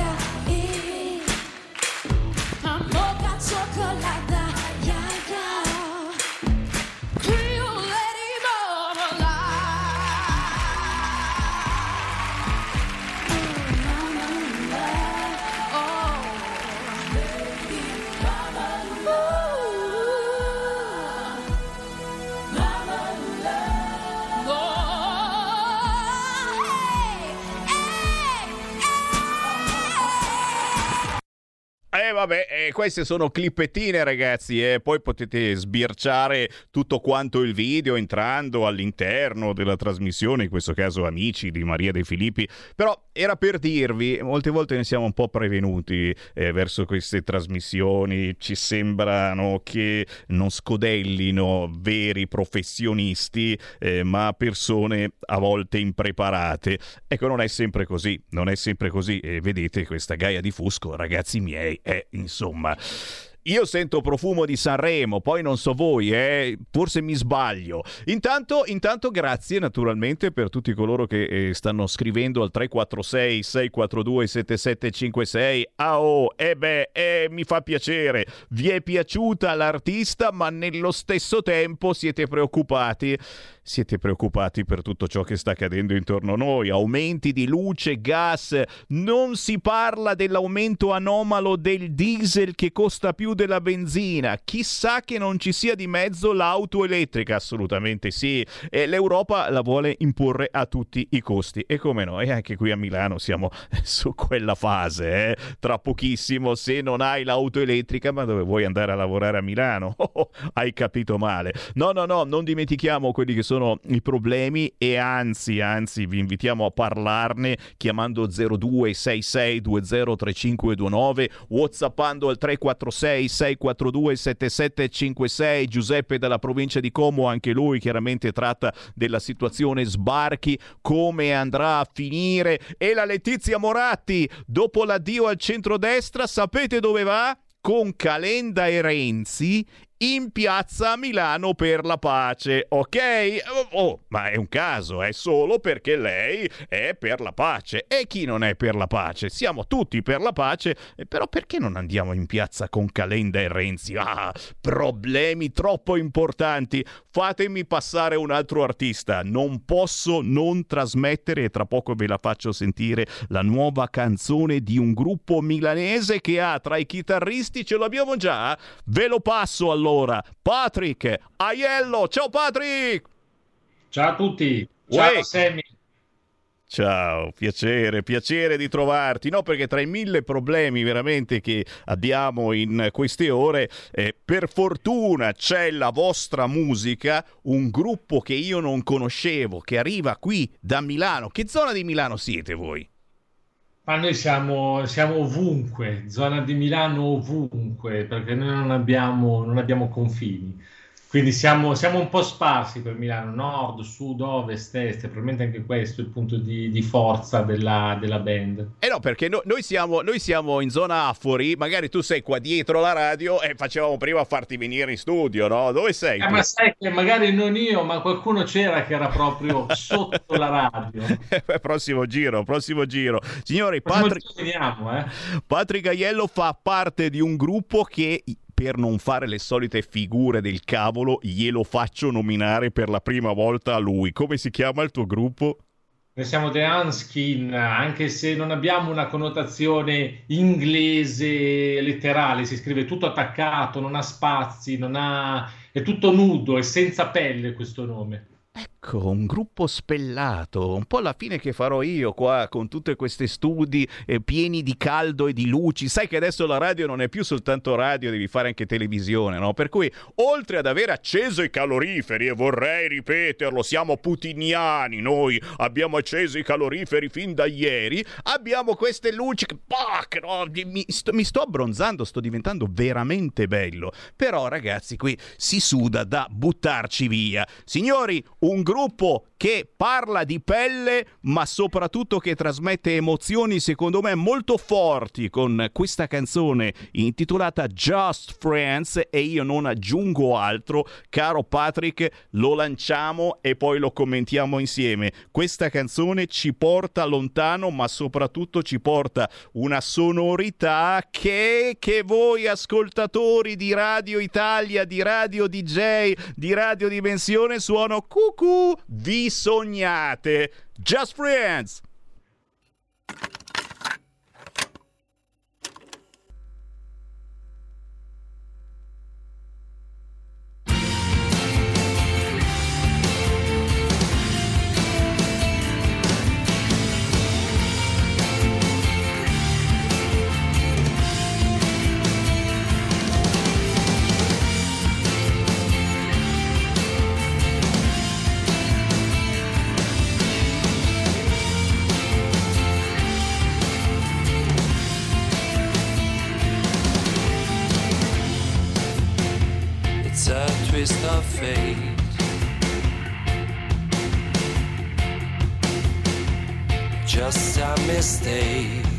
Eh vabbè, eh, queste sono clippettine ragazzi e poi potete sbirciare tutto quanto il video entrando all'interno della trasmissione, in questo caso amici di Maria De Filippi, però era per dirvi, molte volte ne siamo un po' prevenuti eh, verso queste trasmissioni, ci sembrano che non scodellino veri professionisti, eh, ma persone a volte impreparate. Ecco, non è sempre così, non è sempre così. E vedete questa Gaia di Fusco, ragazzi miei, è insomma... Io sento profumo di Sanremo, poi non so voi, eh, forse mi sbaglio. Intanto, intanto grazie naturalmente per tutti coloro che eh, stanno scrivendo al 346 642 7756. Ah oh, eh beh, eh, mi fa piacere. Vi è piaciuta l'artista, ma nello stesso tempo siete preoccupati. Siete preoccupati per tutto ciò che sta accadendo intorno a noi, aumenti di luce, gas, non si parla dell'aumento anomalo del diesel che costa più della benzina, chissà che non ci sia di mezzo l'auto elettrica, assolutamente sì, e l'Europa la vuole imporre a tutti i costi e come no, e anche qui a Milano siamo su quella fase, eh? tra pochissimo se non hai l'auto elettrica, ma dove vuoi andare a lavorare a Milano? Oh, hai capito male. No, no, no, non dimentichiamo quelli che sono i problemi e anzi, anzi, vi invitiamo a parlarne chiamando 0266203529, whatsappando al 346 642 7756, Giuseppe dalla provincia di Como, anche lui chiaramente tratta della situazione sbarchi, come andrà a finire e la Letizia Moratti, dopo l'addio al centrodestra, sapete dove va? Con Calenda e Renzi in piazza Milano per la pace, ok? Oh, ma è un caso, è solo perché lei è per la pace. E chi non è per la pace? Siamo tutti per la pace, eh, però perché non andiamo in piazza con Calenda e Renzi? Ah, problemi troppo importanti. Fatemi passare un altro artista. Non posso non trasmettere, e tra poco ve la faccio sentire, la nuova canzone di un gruppo milanese che ha tra i chitarristi, ce l'abbiamo già? Ve lo passo allora. Patrick Aiello. Ciao Patrick! Ciao a tutti. Ciao Uè. Sammy. Ciao, piacere, piacere di trovarti. No, perché tra i mille problemi veramente che abbiamo in queste ore, eh, per fortuna c'è la vostra musica, un gruppo che io non conoscevo, che arriva qui da Milano. Che zona di Milano siete voi? Ma noi siamo, siamo ovunque, zona di Milano ovunque, perché noi non abbiamo, non abbiamo confini. Quindi siamo, siamo un po' sparsi per Milano, nord, sud, ovest, est, probabilmente anche questo è il punto di, di forza della, della band. Eh no, perché no- noi, siamo, noi siamo in zona Afori, magari tu sei qua dietro la radio e facevamo prima farti venire in studio, no? Dove sei? Eh, ma sai che magari non io, ma qualcuno c'era che era proprio sotto la radio. Eh, prossimo giro, prossimo giro. Signori, Prossimo Patrick... giro vediamo, eh. Patrick Aiello fa parte di un gruppo che per non fare le solite figure del cavolo glielo faccio nominare per la prima volta a lui. Come si chiama il tuo gruppo? Noi siamo The Unskin, anche se non abbiamo una connotazione inglese letterale, si scrive tutto attaccato, non ha spazi, non ha... è tutto nudo, è senza pelle questo nome. Ecco, un gruppo spellato, un po' la fine che farò io qua con tutte queste studi eh, pieni di caldo e di luci. Sai che adesso la radio non è più soltanto radio, devi fare anche televisione, no? Per cui, oltre ad aver acceso i caloriferi, e vorrei ripeterlo, siamo putiniani, noi abbiamo acceso i caloriferi fin da ieri, abbiamo queste luci che, pac, no? Mi, sto, mi sto abbronzando, sto diventando veramente bello. Però, ragazzi, qui si suda da buttarci via. Signori, un gruppo che parla di pelle, ma soprattutto che trasmette emozioni, secondo me, molto forti con questa canzone intitolata Just Friends. E io non aggiungo altro, caro Patrick, lo lanciamo e poi lo commentiamo insieme. Questa canzone ci porta lontano, ma soprattutto ci porta una sonorità che, che voi ascoltatori di Radio Italia, di Radio DJ, di Radio Dimensione suono cucù, vi sognate. Just Friends! A twist of fate. Just a mistake.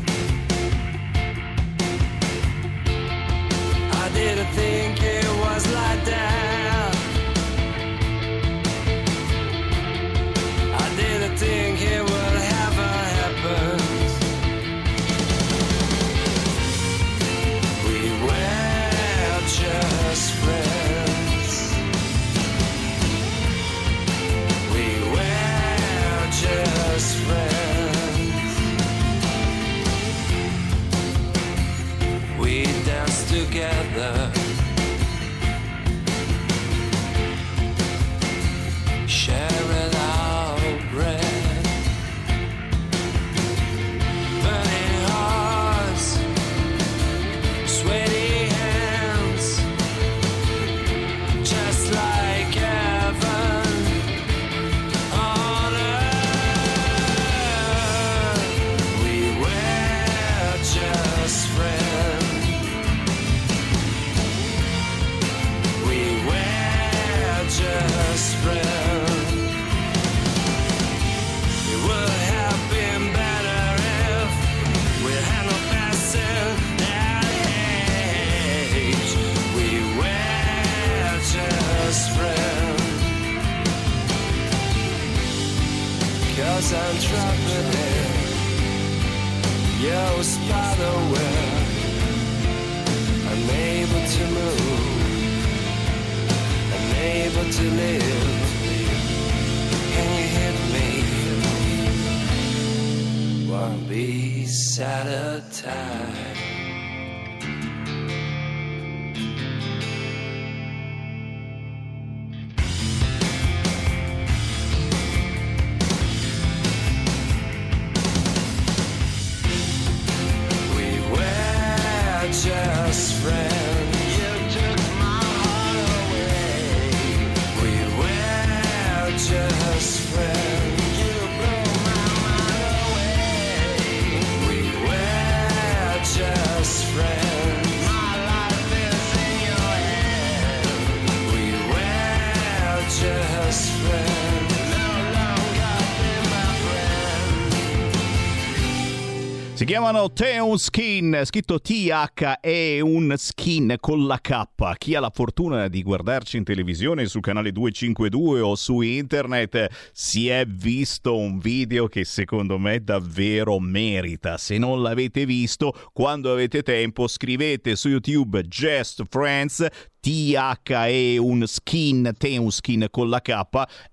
Chiamano Teun Skin, scritto TH e un skin con la K. Chi ha la fortuna di guardarci in televisione sul canale 252 o su internet si è visto un video che secondo me davvero merita. Se non l'avete visto, quando avete tempo scrivete su YouTube Just Friends THE un skin, te un skin con la K,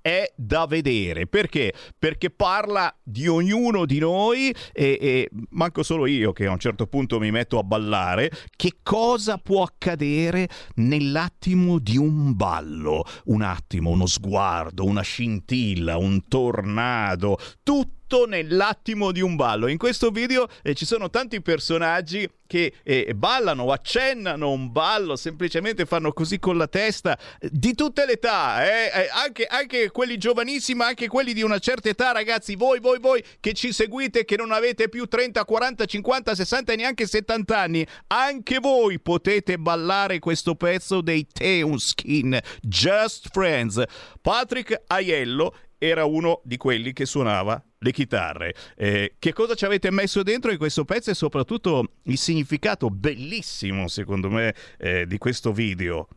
è da vedere. Perché? Perché parla di ognuno di noi e, e manco solo io che a un certo punto mi metto a ballare, che cosa può accadere nell'attimo di un ballo. Un attimo, uno sguardo, una scintilla, un tornado, tutto nell'attimo di un ballo. In questo video eh, ci sono tanti personaggi che eh, ballano o accennano un ballo, semplicemente fanno così con la testa, di tutte le età, eh, eh, anche, anche quelli giovanissimi, anche quelli di una certa età, ragazzi, voi, voi, voi che ci seguite, che non avete più 30, 40, 50, 60 e neanche 70 anni, anche voi potete ballare questo pezzo dei Teunskin, Just Friends. Patrick Aiello era uno di quelli che suonava le chitarre. Eh, che cosa ci avete messo dentro in questo pezzo e soprattutto il significato bellissimo, secondo me, eh, di questo video?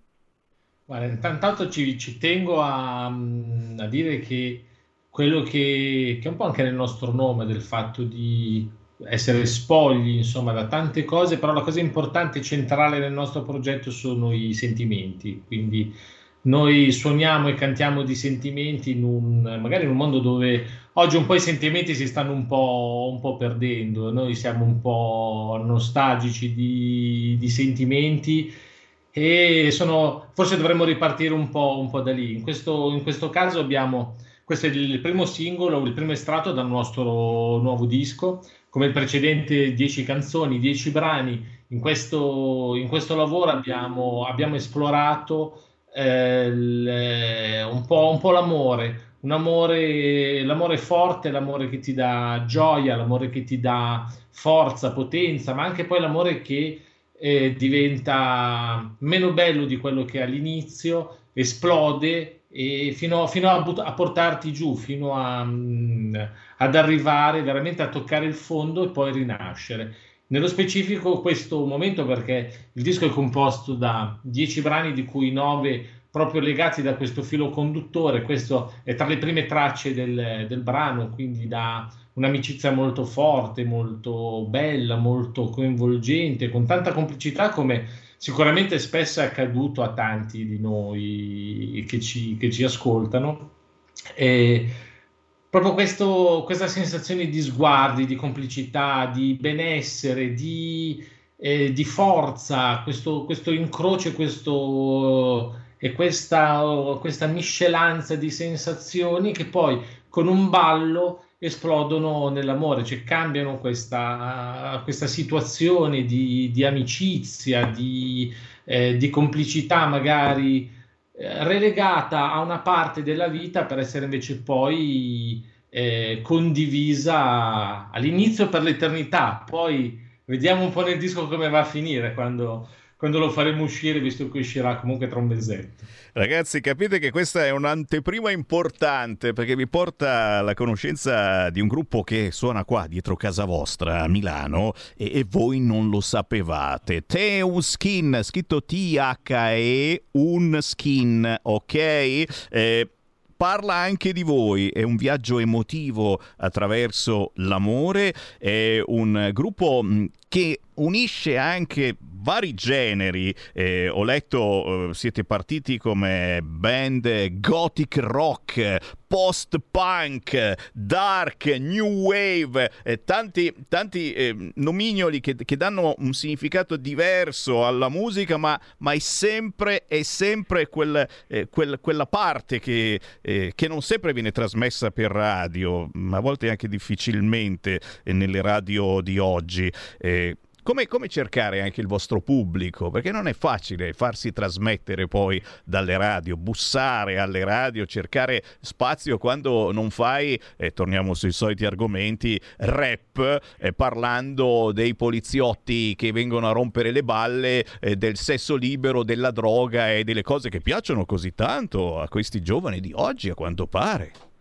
Guarda, intanto ci, ci tengo a, a dire che quello che, che è un po' anche nel nostro nome, del fatto di essere spogli, insomma, da tante cose, però la cosa importante e centrale nel nostro progetto sono i sentimenti. Quindi noi suoniamo e cantiamo di sentimenti in un, magari in un mondo dove oggi un po' i sentimenti si stanno un po', un po' perdendo, noi siamo un po' nostalgici di, di sentimenti e sono, forse dovremmo ripartire un po', un po' da lì. In questo, in questo caso abbiamo, questo è il primo singolo, il primo estratto dal nostro nuovo disco, come il precedente 10 canzoni, 10 brani. In questo, in questo lavoro abbiamo, abbiamo esplorato eh, il- un po', un po' l'amore, un amore, l'amore forte, l'amore che ti dà gioia, l'amore che ti dà forza, potenza, ma anche poi l'amore che eh, diventa meno bello di quello che all'inizio, esplode e fino, fino a, but- a portarti giù, fino a, mm, ad arrivare veramente a toccare il fondo e poi rinascere. Nello specifico questo momento perché il disco è composto da 10 brani di cui 9 proprio legati da questo filo conduttore, questo è tra le prime tracce del, del brano, quindi da un'amicizia molto forte, molto bella, molto coinvolgente, con tanta complicità come sicuramente spesso è accaduto a tanti di noi che ci, che ci ascoltano. E proprio questo- questa sensazione di sguardi, di complicità, di benessere, di, eh, di forza, questo, questo incrocio questo, e questa, questa miscelanza di sensazioni che poi con un ballo esplodono nell'amore, cioè cambiano questa, questa situazione di, di amicizia, di, eh, di complicità magari relegata a una parte della vita per essere invece poi eh, condivisa all'inizio per l'eternità. Poi vediamo un po' nel disco come va a finire quando, quando lo faremo uscire, visto che uscirà comunque tra un mesetto. Ragazzi, capite che questa è un'anteprima importante perché vi porta alla conoscenza di un gruppo che suona qua dietro casa vostra a Milano e, e voi non lo sapevate. Teu Skin, scritto T-H-E, un skin, ok? Eh, parla anche di voi, è un viaggio emotivo attraverso l'amore, è un gruppo mh, che unisce anche vari generi. Eh, ho letto, eh, siete partiti come band gothic rock, post-punk, dark, new wave, eh, tanti, tanti eh, nomignoli che, che danno un significato diverso alla musica, ma, ma è sempre, è sempre quel, eh, quel- quella parte che, eh, che non sempre viene trasmessa per radio, ma a volte anche difficilmente nelle radio di oggi. Come, come cercare anche il vostro pubblico? Perché non è facile farsi trasmettere poi dalle radio, bussare alle radio, cercare spazio quando non fai, e torniamo sui soliti argomenti, rap, eh, parlando dei poliziotti che vengono a rompere le balle, eh, del sesso libero, della droga e delle cose che piacciono così tanto a questi giovani di oggi, a quanto pare.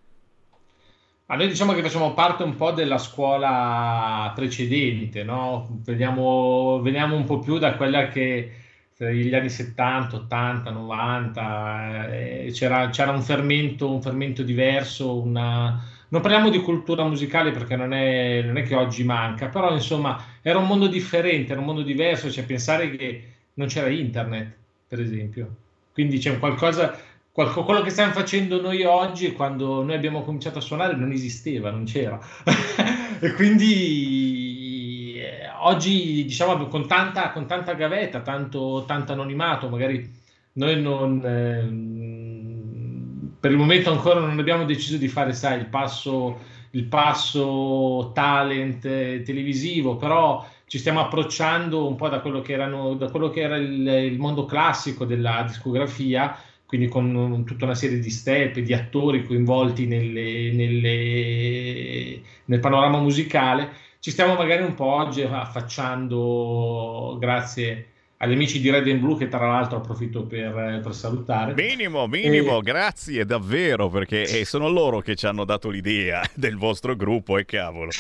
Ma noi diciamo che facciamo parte un po' della scuola precedente, no? Veniamo, veniamo un po' più da quella che gli anni 70, 80, 90 eh, c'era, c'era un fermento, un fermento diverso, una... non parliamo di cultura musicale perché non è, non è che oggi manca, però insomma era un mondo differente, era un mondo diverso, cioè pensare che non c'era internet, per esempio. Quindi c'è qualcosa, qualco- quello che stiamo facendo noi oggi, quando noi abbiamo cominciato a suonare, non esisteva, non c'era. e quindi eh, oggi, diciamo, con tanta, con tanta gavetta, tanto, tanto anonimato, magari noi non, ehm, per il momento ancora non abbiamo deciso di fare, sai, il passo, il passo talent eh, televisivo, però ci stiamo approcciando un po' da quello che, erano, da quello che era il, il mondo classico della discografia, quindi con tutta una serie di step, di attori coinvolti nelle- nelle- nel panorama musicale. Ci stiamo magari un po' oggi affacciando, grazie agli amici di Red and Blue, che tra l'altro approfitto per, per salutare. Minimo, minimo, Eh, grazie davvero perché eh, sono loro che ci hanno dato l'idea del vostro gruppo e cavolo.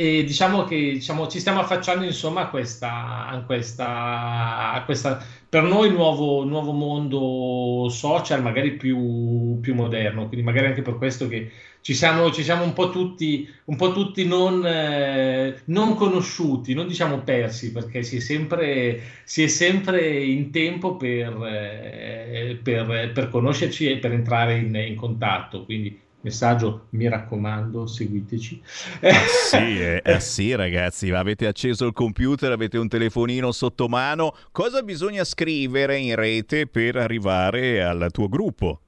E diciamo che diciamo, ci stiamo affacciando insomma a questa, a questa, a questa per noi nuovo, nuovo mondo social, magari più, più moderno, quindi magari anche per questo che ci siamo, ci siamo un po' tutti, un po' tutti non, eh, non conosciuti, non diciamo persi, perché si è sempre, si è sempre in tempo per, eh, per, per conoscerci e per entrare in, in contatto. Quindi messaggio, mi raccomando, seguiteci. Sì, eh, eh sì, ragazzi, avete acceso il computer, avete un telefonino sotto mano. Cosa bisogna scrivere in rete per arrivare al tuo gruppo?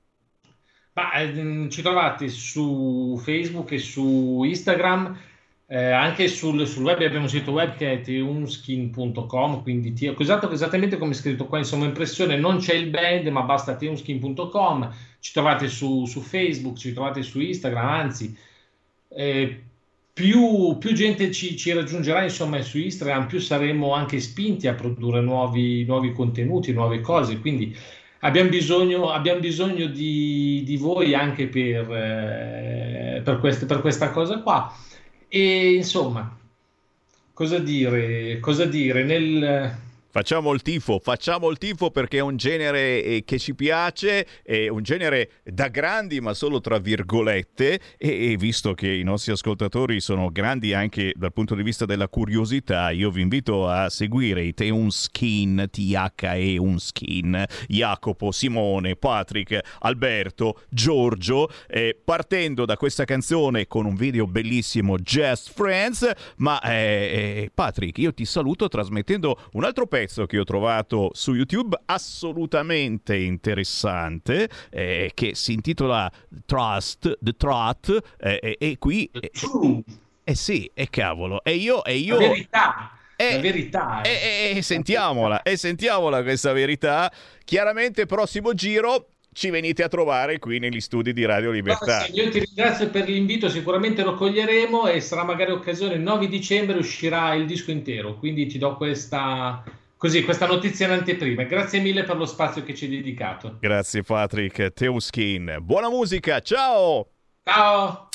Ma, ehm, ci trovate su Facebook e su Instagram, eh, anche sul, sul web abbiamo un sito web che è teunskin.com, quindi ti- esatto, esattamente come è scritto qua, insomma, impressione, non c'è il band, ma basta teunskin.com, ci trovate su, su Facebook, ci trovate su Instagram, anzi, eh, più, più gente ci, ci raggiungerà insomma su Instagram, più saremo anche spinti a produrre nuovi, nuovi contenuti, nuove cose. Quindi abbiamo bisogno, abbiamo bisogno di, di voi anche per, eh, per, queste- per questa cosa qua. E insomma, cosa dire? Cosa dire? Nel, Facciamo il tifo, facciamo il tifo perché è un genere eh, che ci piace, è un genere da grandi ma solo tra virgolette e, e visto che i nostri ascoltatori sono grandi anche dal punto di vista della curiosità, io vi invito a seguire i Teunskin, T-H-E Unskin, Jacopo, Simone, Patrick, Alberto, Giorgio, eh, partendo da questa canzone con un video bellissimo Just Friends, ma eh, eh, Patrick, io ti saluto trasmettendo un altro pezzo che ho trovato su YouTube assolutamente interessante eh, che si intitola Trust, The Trot eh, eh, e qui eh, eh sì, e cavolo, e io e io la verità, Eh, la verità. e, e- e sentiamola, e sentiamola questa verità. Chiaramente prossimo giro ci venite a trovare qui negli studi di Radio Libertà. Sì, Io ti ringrazio per l'invito, sicuramente lo coglieremo e sarà magari occasione. Il 9 dicembre uscirà il disco intero, quindi ti do questa, così, questa notizia in anteprima. Grazie mille per lo spazio che ci hai dedicato. Grazie Patrick, Teuskin. Buona musica, ciao! Ciao!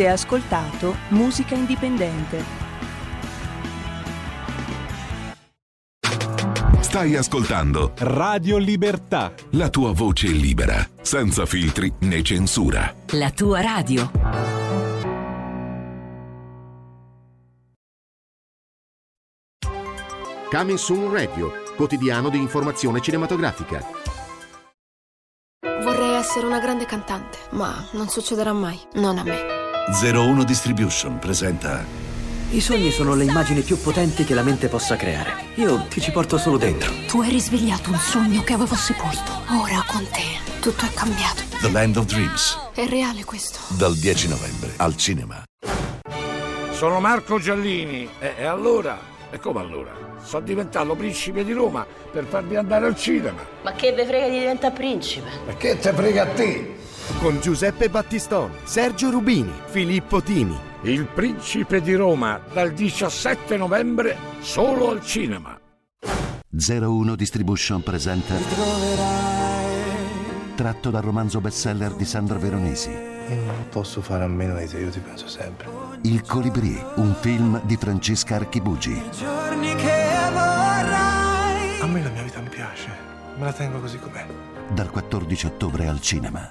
Avete ascoltato Musica Indipendente. Stai ascoltando Radio Libertà. la tua voce libera, senza filtri né censura. La tua radio. Coming Soon Radio, quotidiano di informazione cinematografica. Vorrei essere una grande cantante, ma non succederà mai. Non a me. 01 Distribution presenta I sogni sono le immagini più potenti che la mente possa creare. Io ti ci porto solo dentro. Tu hai risvegliato un sogno che avevo sepolto. Ora con te tutto è cambiato. The Land of Dreams È reale questo. dal 10 novembre al cinema. Sono Marco Giallini e, e allora? E come allora? Sono diventato principe di Roma per farvi andare al cinema. Ma che ve frega di diventare principe? E che te frega a te? Con Giuseppe Battistoni, Sergio Rubini, Filippo Tini. Il principe di Roma dal 17 novembre solo al cinema. 01 Distribution presenta tratto dal romanzo bestseller di Sandra Veronesi. Non posso fare a meno di te, io ti penso sempre. Il Colibrì, un film di Francesca Archibugi. Giorni che vorrai. A me la mia vita mi piace, me la tengo così com'è. Dal 14 ottobre al cinema.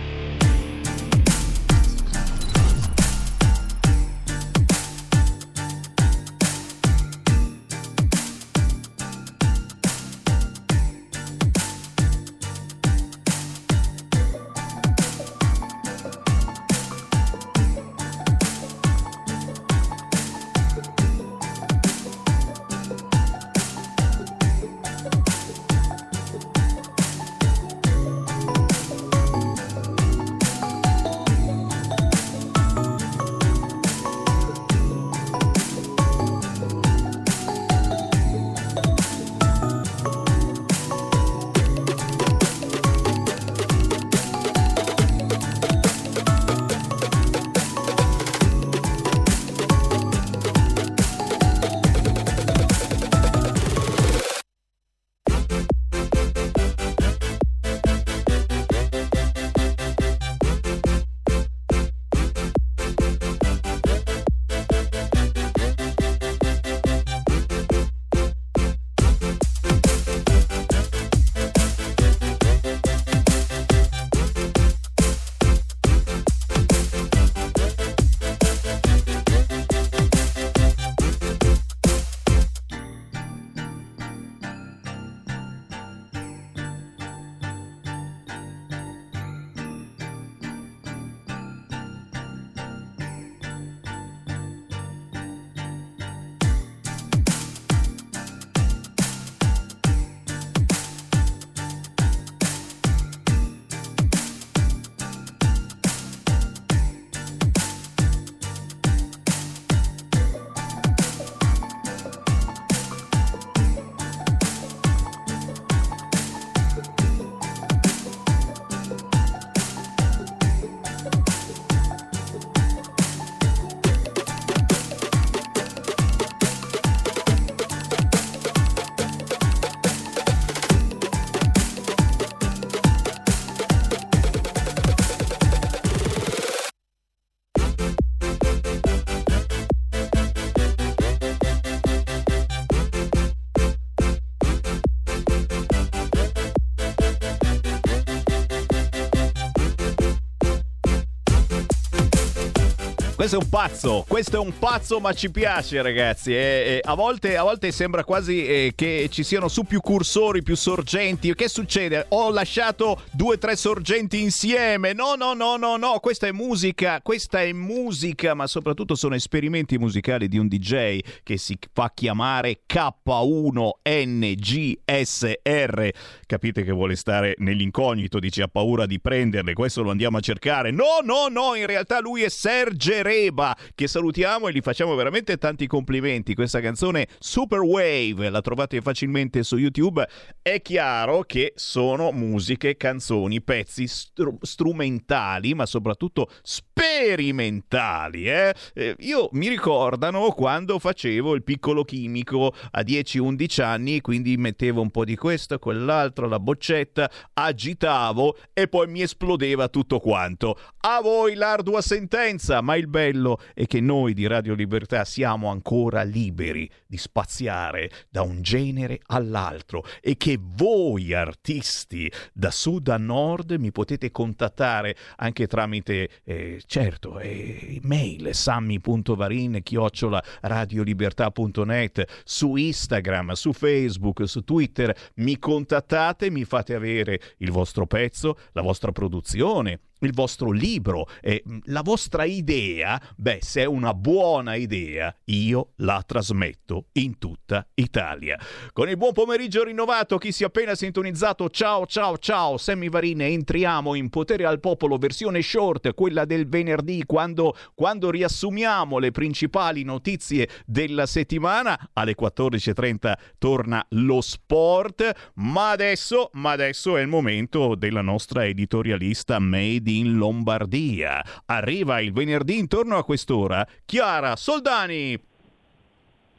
Questo è un pazzo, questo è un pazzo ma ci piace ragazzi. E, e a, volte, a volte sembra quasi eh, che ci siano su più cursori, più sorgenti. Che succede? Ho lasciato due o tre sorgenti insieme. No, no, no, no, no, questa è musica, questa è musica, ma soprattutto sono esperimenti musicali di un DJ che si fa chiamare K1NGSR. Capite che vuole stare nell'incognito, dice ha paura di prenderle, questo lo andiamo a cercare. No, no, no, in realtà lui è Sergere Reba che salutiamo e gli facciamo veramente tanti complimenti. Questa canzone Super Wave la trovate facilmente su YouTube. È chiaro che sono musiche, canzoni, pezzi stru- strumentali, ma soprattutto sperimentali. eh. Eh, io mi ricordano quando facevo il piccolo chimico a 10-11 anni, quindi mettevo un po' di questo, quell'altro, la boccetta, agitavo e poi mi esplodeva tutto quanto. A voi l'ardua sentenza, ma il bello è che noi di Radio Libertà siamo ancora liberi di spaziare da un genere all'altro e che voi artisti da sud a nord mi potete contattare anche tramite, eh, certo, eh, mail sammy.varin chiocciola radiolibertà.net su Instagram, su Facebook, su Twitter, mi contattate, mi fate avere il vostro pezzo, la vostra produzione, il vostro libro e mh, la vostra idea, beh, se è una buona idea, io la trasmetto in tutta Italia. Con il buon pomeriggio rinnovato, chi si è appena sintonizzato, ciao ciao ciao, Sammy entriamo in Potere al Popolo, versione short, quella del venerdì, quando, quando riassumiamo le principali notizie della settimana, alle 14.30 torna lo sport, ma adesso, ma adesso è il momento della nostra editorialista Made in Lombardia. Arriva il venerdì intorno a quest'ora Chiara Soldani.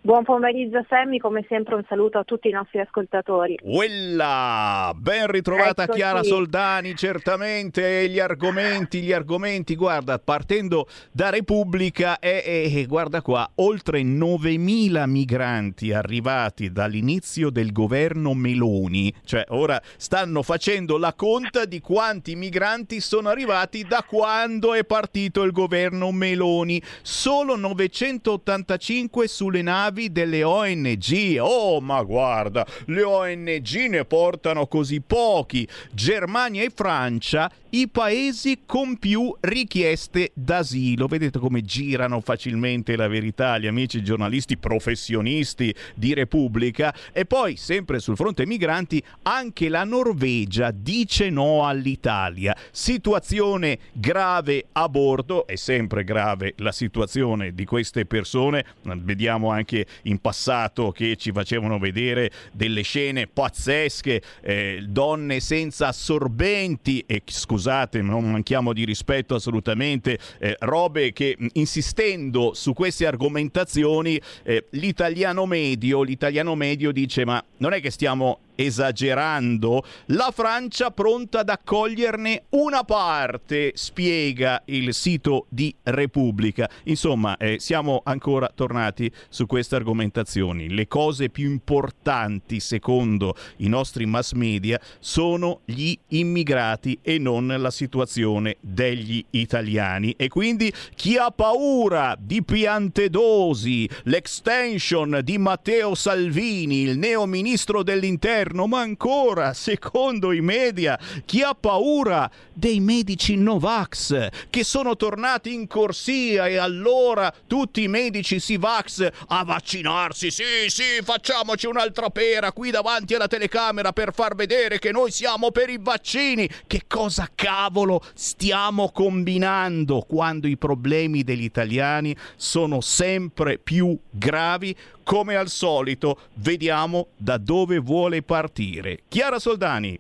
Buon pomeriggio Sammy, come sempre un saluto a tutti i nostri ascoltatori. Quella! Ben ritrovata Eccoci. Chiara Soldani, certamente gli argomenti, gli argomenti, guarda, partendo da Repubblica e, e- e guarda qua, oltre 9.000 migranti arrivati dall'inizio del governo Meloni, cioè ora stanno facendo la conta di quanti migranti sono arrivati da quando è partito il governo Meloni, solo 985 sulle navi delle ONG. Oh, ma guarda, le ONG ne portano così pochi. Germania e Francia, i paesi con più richieste d'asilo. Vedete come girano facilmente la verità gli amici giornalisti professionisti di Repubblica. E poi, sempre sul fronte migranti, anche la Norvegia dice no all'Italia. Situazione grave a bordo, è sempre grave la situazione di queste persone. Vediamo anche in passato che ci facevano vedere delle scene pazzesche, eh, donne senza assorbenti e scusate, non manchiamo di rispetto assolutamente, eh, robe che insistendo su queste argomentazioni eh, l'italiano medio, l'italiano medio dice ma non è che stiamo esagerando, la Francia pronta ad accoglierne una parte, spiega il sito di Repubblica. Insomma, eh, siamo ancora tornati su queste argomentazioni. Le cose più importanti, secondo i nostri mass media, sono gli immigrati e non la situazione degli italiani. E quindi chi ha paura di Piantedosi, l'extension di Matteo Salvini, il neo ministro dell'interno, ma ancora, secondo i media, chi ha paura dei medici Novax che sono tornati in corsia e allora tutti i medici si vax a vaccinarsi. Sì, sì, facciamoci un'altra pera qui davanti alla telecamera per far vedere che noi siamo per i vaccini. Che cosa cavolo stiamo combinando quando i problemi degli italiani sono sempre più gravi? Come al solito, vediamo da dove vuole partire. Chiara Soldani.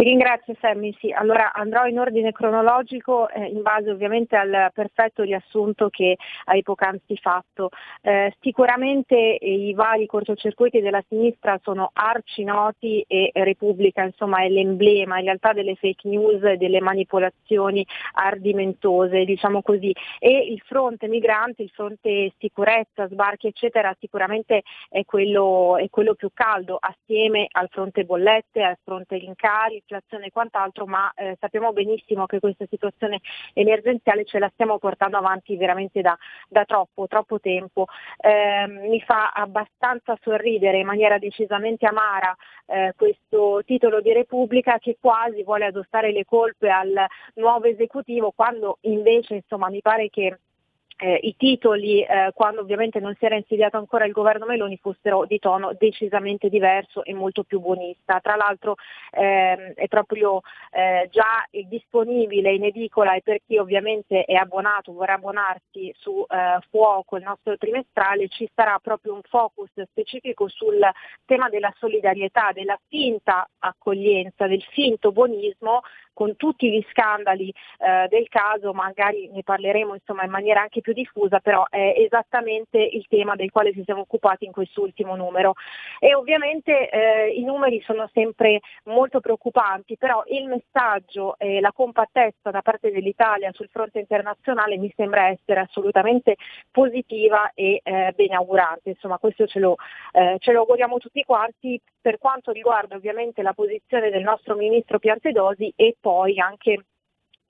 Ti ringrazio Sammy, sì, allora andrò in ordine cronologico eh, in base ovviamente al perfetto riassunto che hai poc'anzi fatto. Eh, sicuramente i vari cortocircuiti della sinistra sono arci noti e Repubblica insomma è l'emblema in realtà delle fake news e delle manipolazioni ardimentose, diciamo così. E il fronte migranti, il fronte sicurezza, sbarchi eccetera sicuramente è quello, è quello più caldo assieme al fronte bollette, al fronte rincari, inflazione e quant'altro, ma eh, sappiamo benissimo che questa situazione emergenziale ce la stiamo portando avanti veramente da, da troppo, troppo tempo. Eh, mi fa abbastanza sorridere in maniera decisamente amara eh, questo titolo di Repubblica che quasi vuole addossare le colpe al nuovo esecutivo quando invece insomma mi pare che eh, i titoli, eh, quando ovviamente non si era insediato ancora il governo Meloni, fossero di tono decisamente diverso e molto più buonista. Tra l'altro ehm, è proprio eh, già disponibile in edicola e per chi ovviamente è abbonato, vorrà abbonarsi su eh, Fuoco, il nostro trimestrale, ci sarà proprio un focus specifico sul tema della solidarietà, della finta accoglienza, del finto buonismo con tutti gli scandali eh, del caso, magari ne parleremo insomma, in maniera anche più diffusa, però è esattamente il tema del quale ci siamo occupati in quest'ultimo numero. E ovviamente eh, i numeri sono sempre molto preoccupanti, però il messaggio e la compattezza da parte dell'Italia sul fronte internazionale mi sembra essere assolutamente positiva e eh, benaugurante. Insomma, questo ce lo, eh, ce lo auguriamo tutti quanti per quanto riguarda ovviamente la posizione del nostro ministro Piantedosi e poi anche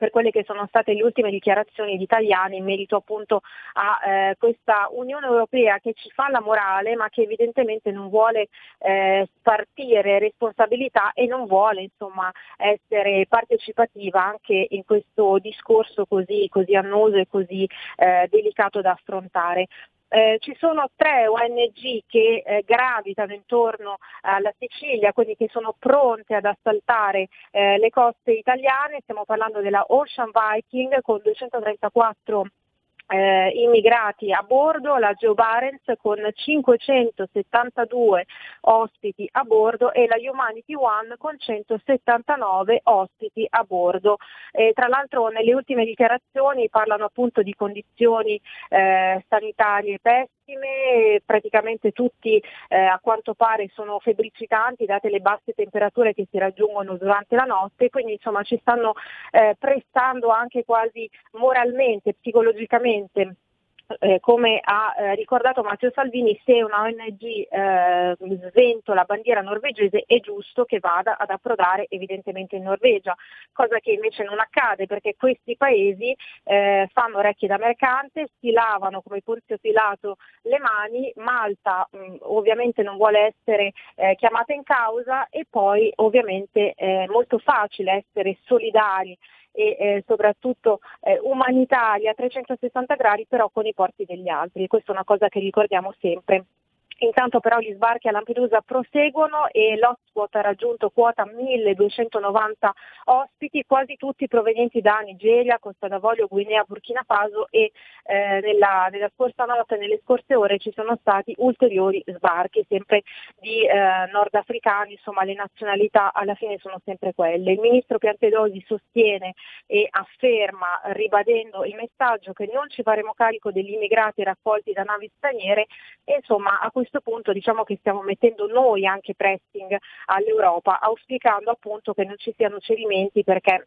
per quelle che sono state le ultime dichiarazioni di italiani in merito appunto a eh, questa Unione Europea che ci fa la morale ma che evidentemente non vuole eh, spartire responsabilità e non vuole insomma essere partecipativa anche in questo discorso così, così annoso e così eh, delicato da affrontare. Eh, ci sono tre ONG che eh, gravitano intorno alla Sicilia, quindi che sono pronte ad assaltare eh, le coste italiane, stiamo parlando della Ocean Viking con 234 eh, immigrati a bordo, la Geo Barents con 572 ospiti a bordo e la Humanity One con 179 ospiti a bordo. E, tra l'altro nelle ultime dichiarazioni parlano appunto di condizioni eh, sanitarie pessime, praticamente tutti eh, a quanto pare sono febbricitanti date le basse temperature che si raggiungono durante la notte, quindi insomma ci stanno eh, prestando anche quasi moralmente, psicologicamente eh, come ha eh, ricordato Matteo Salvini, se una ONG eh, svento la bandiera norvegese è giusto che vada ad approdare evidentemente in Norvegia, cosa che invece non accade perché questi paesi eh, fanno orecchie da mercante, si lavano come Ponzio Pilato le mani, Malta mh, ovviamente non vuole essere eh, chiamata in causa e poi ovviamente è molto facile essere solidari e eh, soprattutto eh, umanitaria a 360 gradi però con i porti degli altri. Questa è una cosa che ricordiamo sempre. Intanto però gli sbarchi a Lampedusa proseguono e l'hotspot ha raggiunto quota 1290 ospiti, quasi tutti provenienti da Nigeria, Costa d'Avorio, Guinea, Burkina Faso e eh, nella, nella, scorsa notte e nelle scorse ore ci sono stati ulteriori sbarchi, sempre di eh, nordafricani, insomma le nazionalità alla fine sono sempre quelle. Il ministro Piantedosi sostiene e afferma, ribadendo il messaggio che non ci faremo carico degli immigrati raccolti da navi straniere e insomma a punto diciamo che stiamo mettendo noi anche pressing all'Europa, auspicando appunto che non ci siano cedimenti perché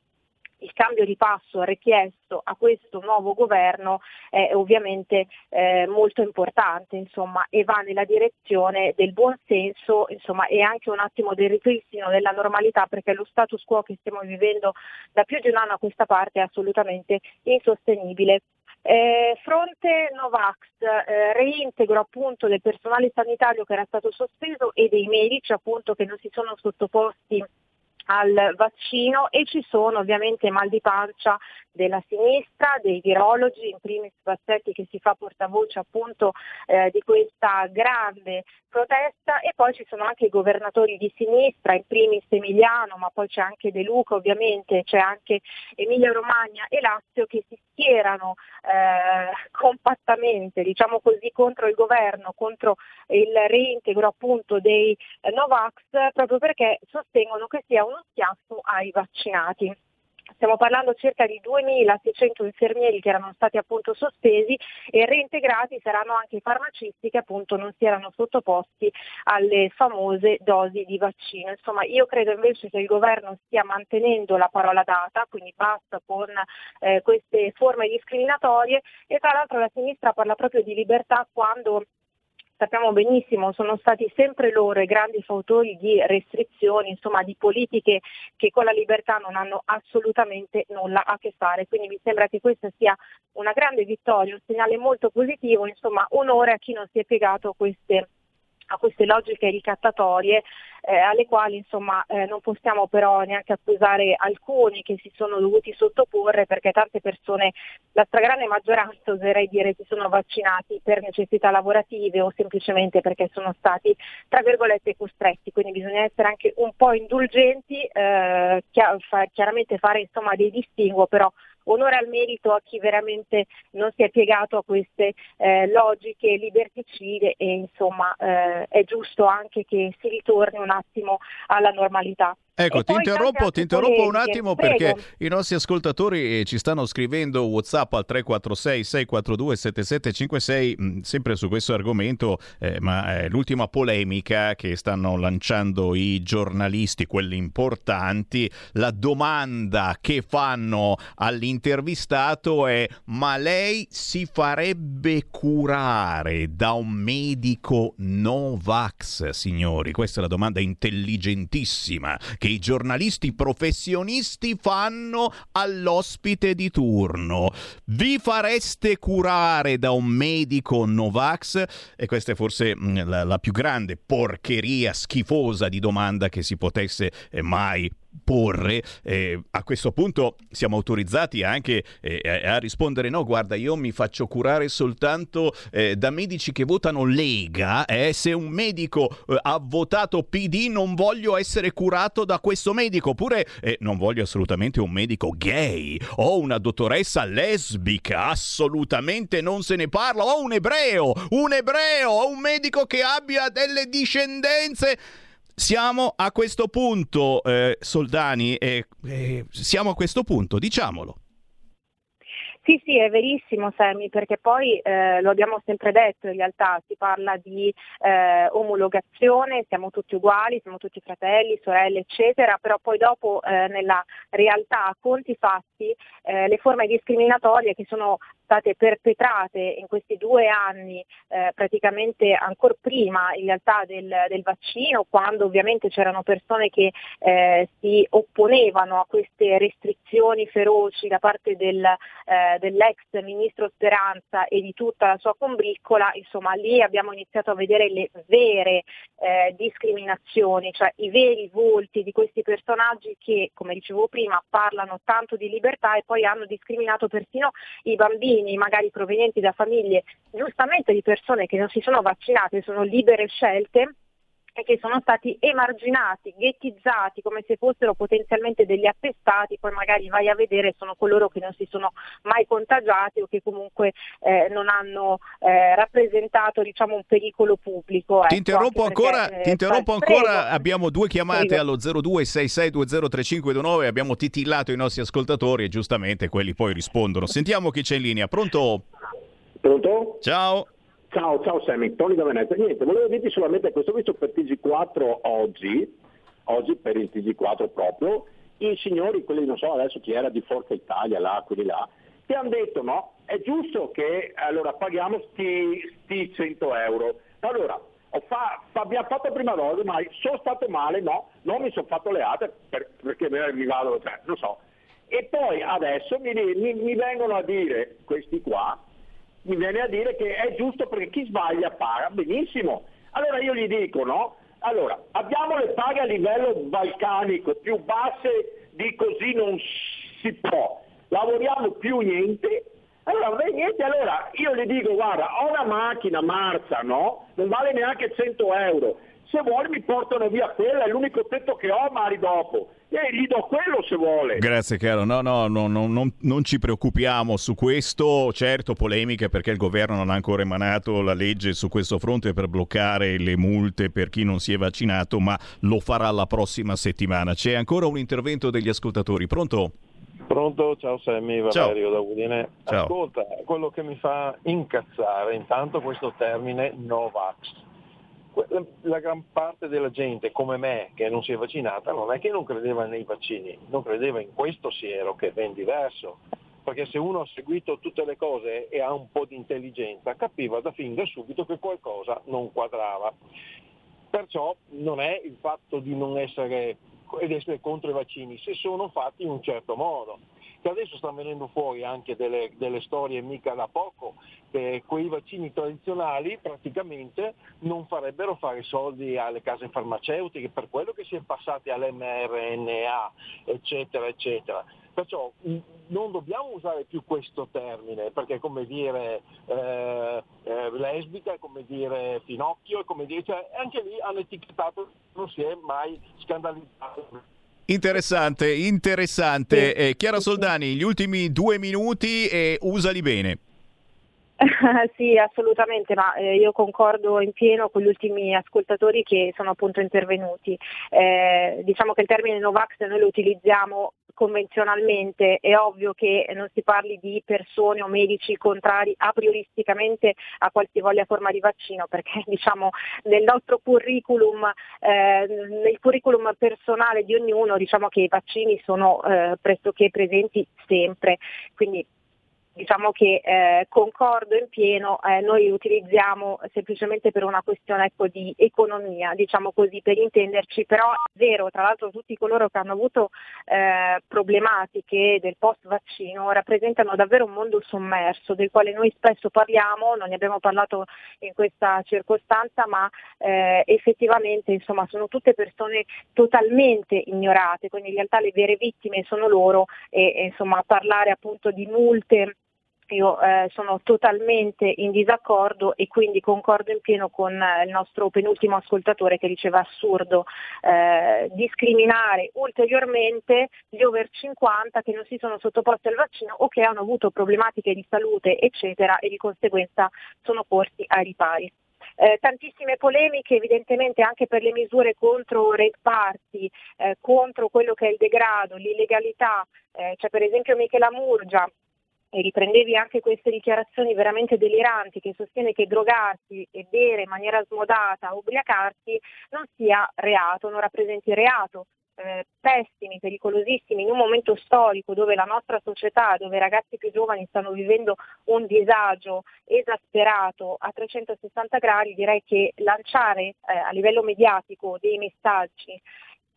il cambio di passo richiesto a questo nuovo governo è ovviamente eh, molto importante insomma, e va nella direzione del buon senso insomma, e anche un attimo del ripristino della normalità perché lo status quo che stiamo vivendo da più di un anno a questa parte è assolutamente insostenibile. Eh, fronte Novax, eh, reintegro appunto del personale sanitario che era stato sospeso e dei medici appunto che non si sono sottoposti al vaccino e ci sono ovviamente mal di pancia della sinistra, dei virologi, in primis Bassetti che si fa portavoce appunto eh, di questa grande protesta e poi ci sono anche i governatori di sinistra, in primis Emiliano, ma poi c'è anche De Luca ovviamente, c'è anche Emilia Romagna e Lazio che si schierano eh, compattamente, diciamo così, contro il governo, contro il reintegro appunto dei eh, Novax, proprio perché sostengono che sia uno schiaffo ai vaccinati. Stiamo parlando circa di 2.600 infermieri che erano stati appunto sospesi e reintegrati saranno anche i farmacisti che appunto non si erano sottoposti alle famose dosi di vaccino. Insomma, io credo invece che il governo stia mantenendo la parola data, quindi basta con eh, queste forme discriminatorie e tra l'altro la sinistra parla proprio di libertà quando sappiamo benissimo, sono stati sempre loro i grandi fautori di restrizioni, insomma di politiche che con la libertà non hanno assolutamente nulla a che fare. Quindi mi sembra che questa sia una grande vittoria, un segnale molto positivo, insomma onore a chi non si è piegato a queste a queste logiche ricattatorie eh, alle quali insomma eh, non possiamo però neanche accusare alcuni che si sono dovuti sottoporre perché tante persone, la stragrande maggioranza oserei dire si sono vaccinati per necessità lavorative o semplicemente perché sono stati tra virgolette costretti, quindi bisogna essere anche un po' indulgenti, eh, chiaramente fare insomma dei distinguo però onore al merito a chi veramente non si è piegato a queste eh, logiche liberticide e insomma eh, è giusto anche che si ritorni un attimo alla normalità. Ecco, ti interrompo, ti interrompo un attimo Prego. perché i nostri ascoltatori eh, ci stanno scrivendo WhatsApp al 346 642 7756 mh, sempre su questo argomento, eh, ma è l'ultima polemica che stanno lanciando i giornalisti, quelli importanti, la domanda che fanno all'intervistato è ma lei si farebbe curare da un medico Novax, signori? Questa è la domanda intelligentissima che i giornalisti professionisti fanno all'ospite di turno. Vi fareste curare da un medico Novax? E questa è forse mh, la, la più grande porcheria schifosa di domanda che si potesse eh, mai porre eh, a questo punto siamo autorizzati anche eh, a rispondere no guarda io mi faccio curare soltanto eh, da medici che votano Lega eh, se un medico eh, ha votato PD non voglio essere curato da questo medico. Oppure eh, non voglio assolutamente un medico gay o una dottoressa lesbica assolutamente non se ne parla o un ebreo un ebreo o un medico che abbia delle discendenze siamo a questo punto, eh, Soldani, eh, eh, siamo a questo punto, diciamolo. Sì, sì, è verissimo Sammy, perché poi eh, lo abbiamo sempre detto in realtà, si parla di eh, omologazione, siamo tutti uguali, siamo tutti fratelli, sorelle, eccetera, però poi dopo eh, nella realtà, a conti fatti, eh, le forme discriminatorie che sono state perpetrate in questi due anni, eh, praticamente ancora prima in realtà del, del vaccino, quando ovviamente c'erano persone che eh, si opponevano a queste restrizioni feroci da parte del, eh, dell'ex ministro Speranza e di tutta la sua combriccola, insomma lì abbiamo iniziato a vedere le vere eh, discriminazioni, cioè i veri volti di questi personaggi che, come dicevo prima, parlano tanto di libertà e poi hanno discriminato persino i bambini, magari provenienti da famiglie giustamente di persone che non si sono vaccinate, sono libere scelte e che sono stati emarginati, ghettizzati come se fossero potenzialmente degli appestati, poi magari vai a vedere sono coloro che non si sono mai contagiati o che comunque eh, non hanno eh, rappresentato diciamo, un pericolo pubblico. Ti ecco, interrompo anche perché, ancora, eh, ti interrompo ancora, abbiamo due chiamate Prego. allo 0266203529, abbiamo titillato i nostri ascoltatori e giustamente quelli poi rispondono. Sentiamo chi c'è in linea, pronto? Pronto? Ciao. Ciao, ciao Sammy, Tony da Venezia. Niente, volevo dirti solamente questo, visto per TG4 oggi, oggi per il TG4 proprio, i signori, quelli non so adesso chi era di Forza Italia, là, quelli là, ti hanno detto no, è giusto che allora paghiamo sti, sti 100 euro. Allora, fa, abbiamo fatto prima dose, ma sono stato male, no, non mi sono fatto le altre per- perché mi vado, cioè, non so. E poi adesso mi, mi- mi vengono a dire questi qua, mi viene a dire che è giusto perché chi sbaglia paga, benissimo. Allora io gli dico, no? Allora, abbiamo le paghe a livello balcanico più basse di così non si può, lavoriamo più niente. Allora, beh, niente, allora io gli dico, guarda, ho una macchina Marza, no? Non vale neanche 100 euro. Se vuole mi portano via quella, è l'unico tetto che ho, mari dopo. E gli do quello se vuole. Grazie caro, no, no, no, no, non, non ci preoccupiamo su questo, certo polemiche perché il governo non ha ancora emanato la legge su questo fronte per bloccare le multe per chi non si è vaccinato, ma lo farà la prossima settimana. C'è ancora un intervento degli ascoltatori, pronto? Pronto, ciao Sammy, Ciao. Valerio da Udine. Ciao. Ascolta, quello che mi fa incazzare intanto questo termine Novax. Que- la- gran parte della gente come me che non si è vaccinata non è che non credeva nei vaccini, non credeva in questo siero che è ben diverso. Perché se uno ha seguito tutte le cose e ha un po' di intelligenza, capiva da fin da subito che qualcosa non quadrava. Perciò non è il fatto di non essere essere contro i vaccini, se sono fatti in un certo modo. Che adesso stanno venendo fuori anche delle, delle storie mica da poco, che quei vaccini tradizionali praticamente non farebbero fare soldi alle case farmaceutiche, per quello che si è passati all'mRNA, eccetera, eccetera. Perciò mh, non dobbiamo usare più questo termine, perché è come dire eh, eh, lesbica, è come dire Pinocchio, è come dire, cioè, anche lì hanno etichettato, non si è mai scandalizzato. Interessante, interessante. Eh, Chiara Soldani, gli ultimi due minuti e usali bene. sì, assolutamente, ma eh, io concordo in pieno con gli ultimi ascoltatori che sono appunto intervenuti. Eh, diciamo che il termine Novax noi lo utilizziamo convenzionalmente, è ovvio che non si parli di persone o medici contrari a prioristicamente a qualsivoglia forma di vaccino, perché diciamo nel nostro curriculum, eh, nel curriculum personale di ognuno, diciamo che i vaccini sono eh, pressoché presenti sempre. Quindi diciamo che eh, concordo in pieno, eh, noi utilizziamo semplicemente per una questione ecco, di economia, diciamo così per intenderci, però è vero, tra l'altro tutti coloro che hanno avuto eh, problematiche del post vaccino rappresentano davvero un mondo sommerso del quale noi spesso parliamo, non ne abbiamo parlato in questa circostanza, ma eh, effettivamente insomma, sono tutte persone totalmente ignorate, quindi in realtà le vere vittime sono loro e, e insomma parlare appunto di multe io eh, sono totalmente in disaccordo e quindi concordo in pieno con eh, il nostro penultimo ascoltatore che diceva assurdo eh, discriminare ulteriormente gli over 50 che non si sono sottoposti al vaccino o che hanno avuto problematiche di salute eccetera e di conseguenza sono corsi ai ripari. Eh, tantissime polemiche evidentemente anche per le misure contro Red Party, eh, contro quello che è il degrado, l'illegalità, eh, c'è per esempio Michela Murgia e riprendevi anche queste dichiarazioni veramente deliranti che sostiene che drogarsi e bere in maniera smodata, ubriacarsi non sia reato, non rappresenti reato. Eh, pessimi, pericolosissimi in un momento storico dove la nostra società, dove i ragazzi più giovani stanno vivendo un disagio esasperato a 360 gradi, direi che lanciare eh, a livello mediatico dei messaggi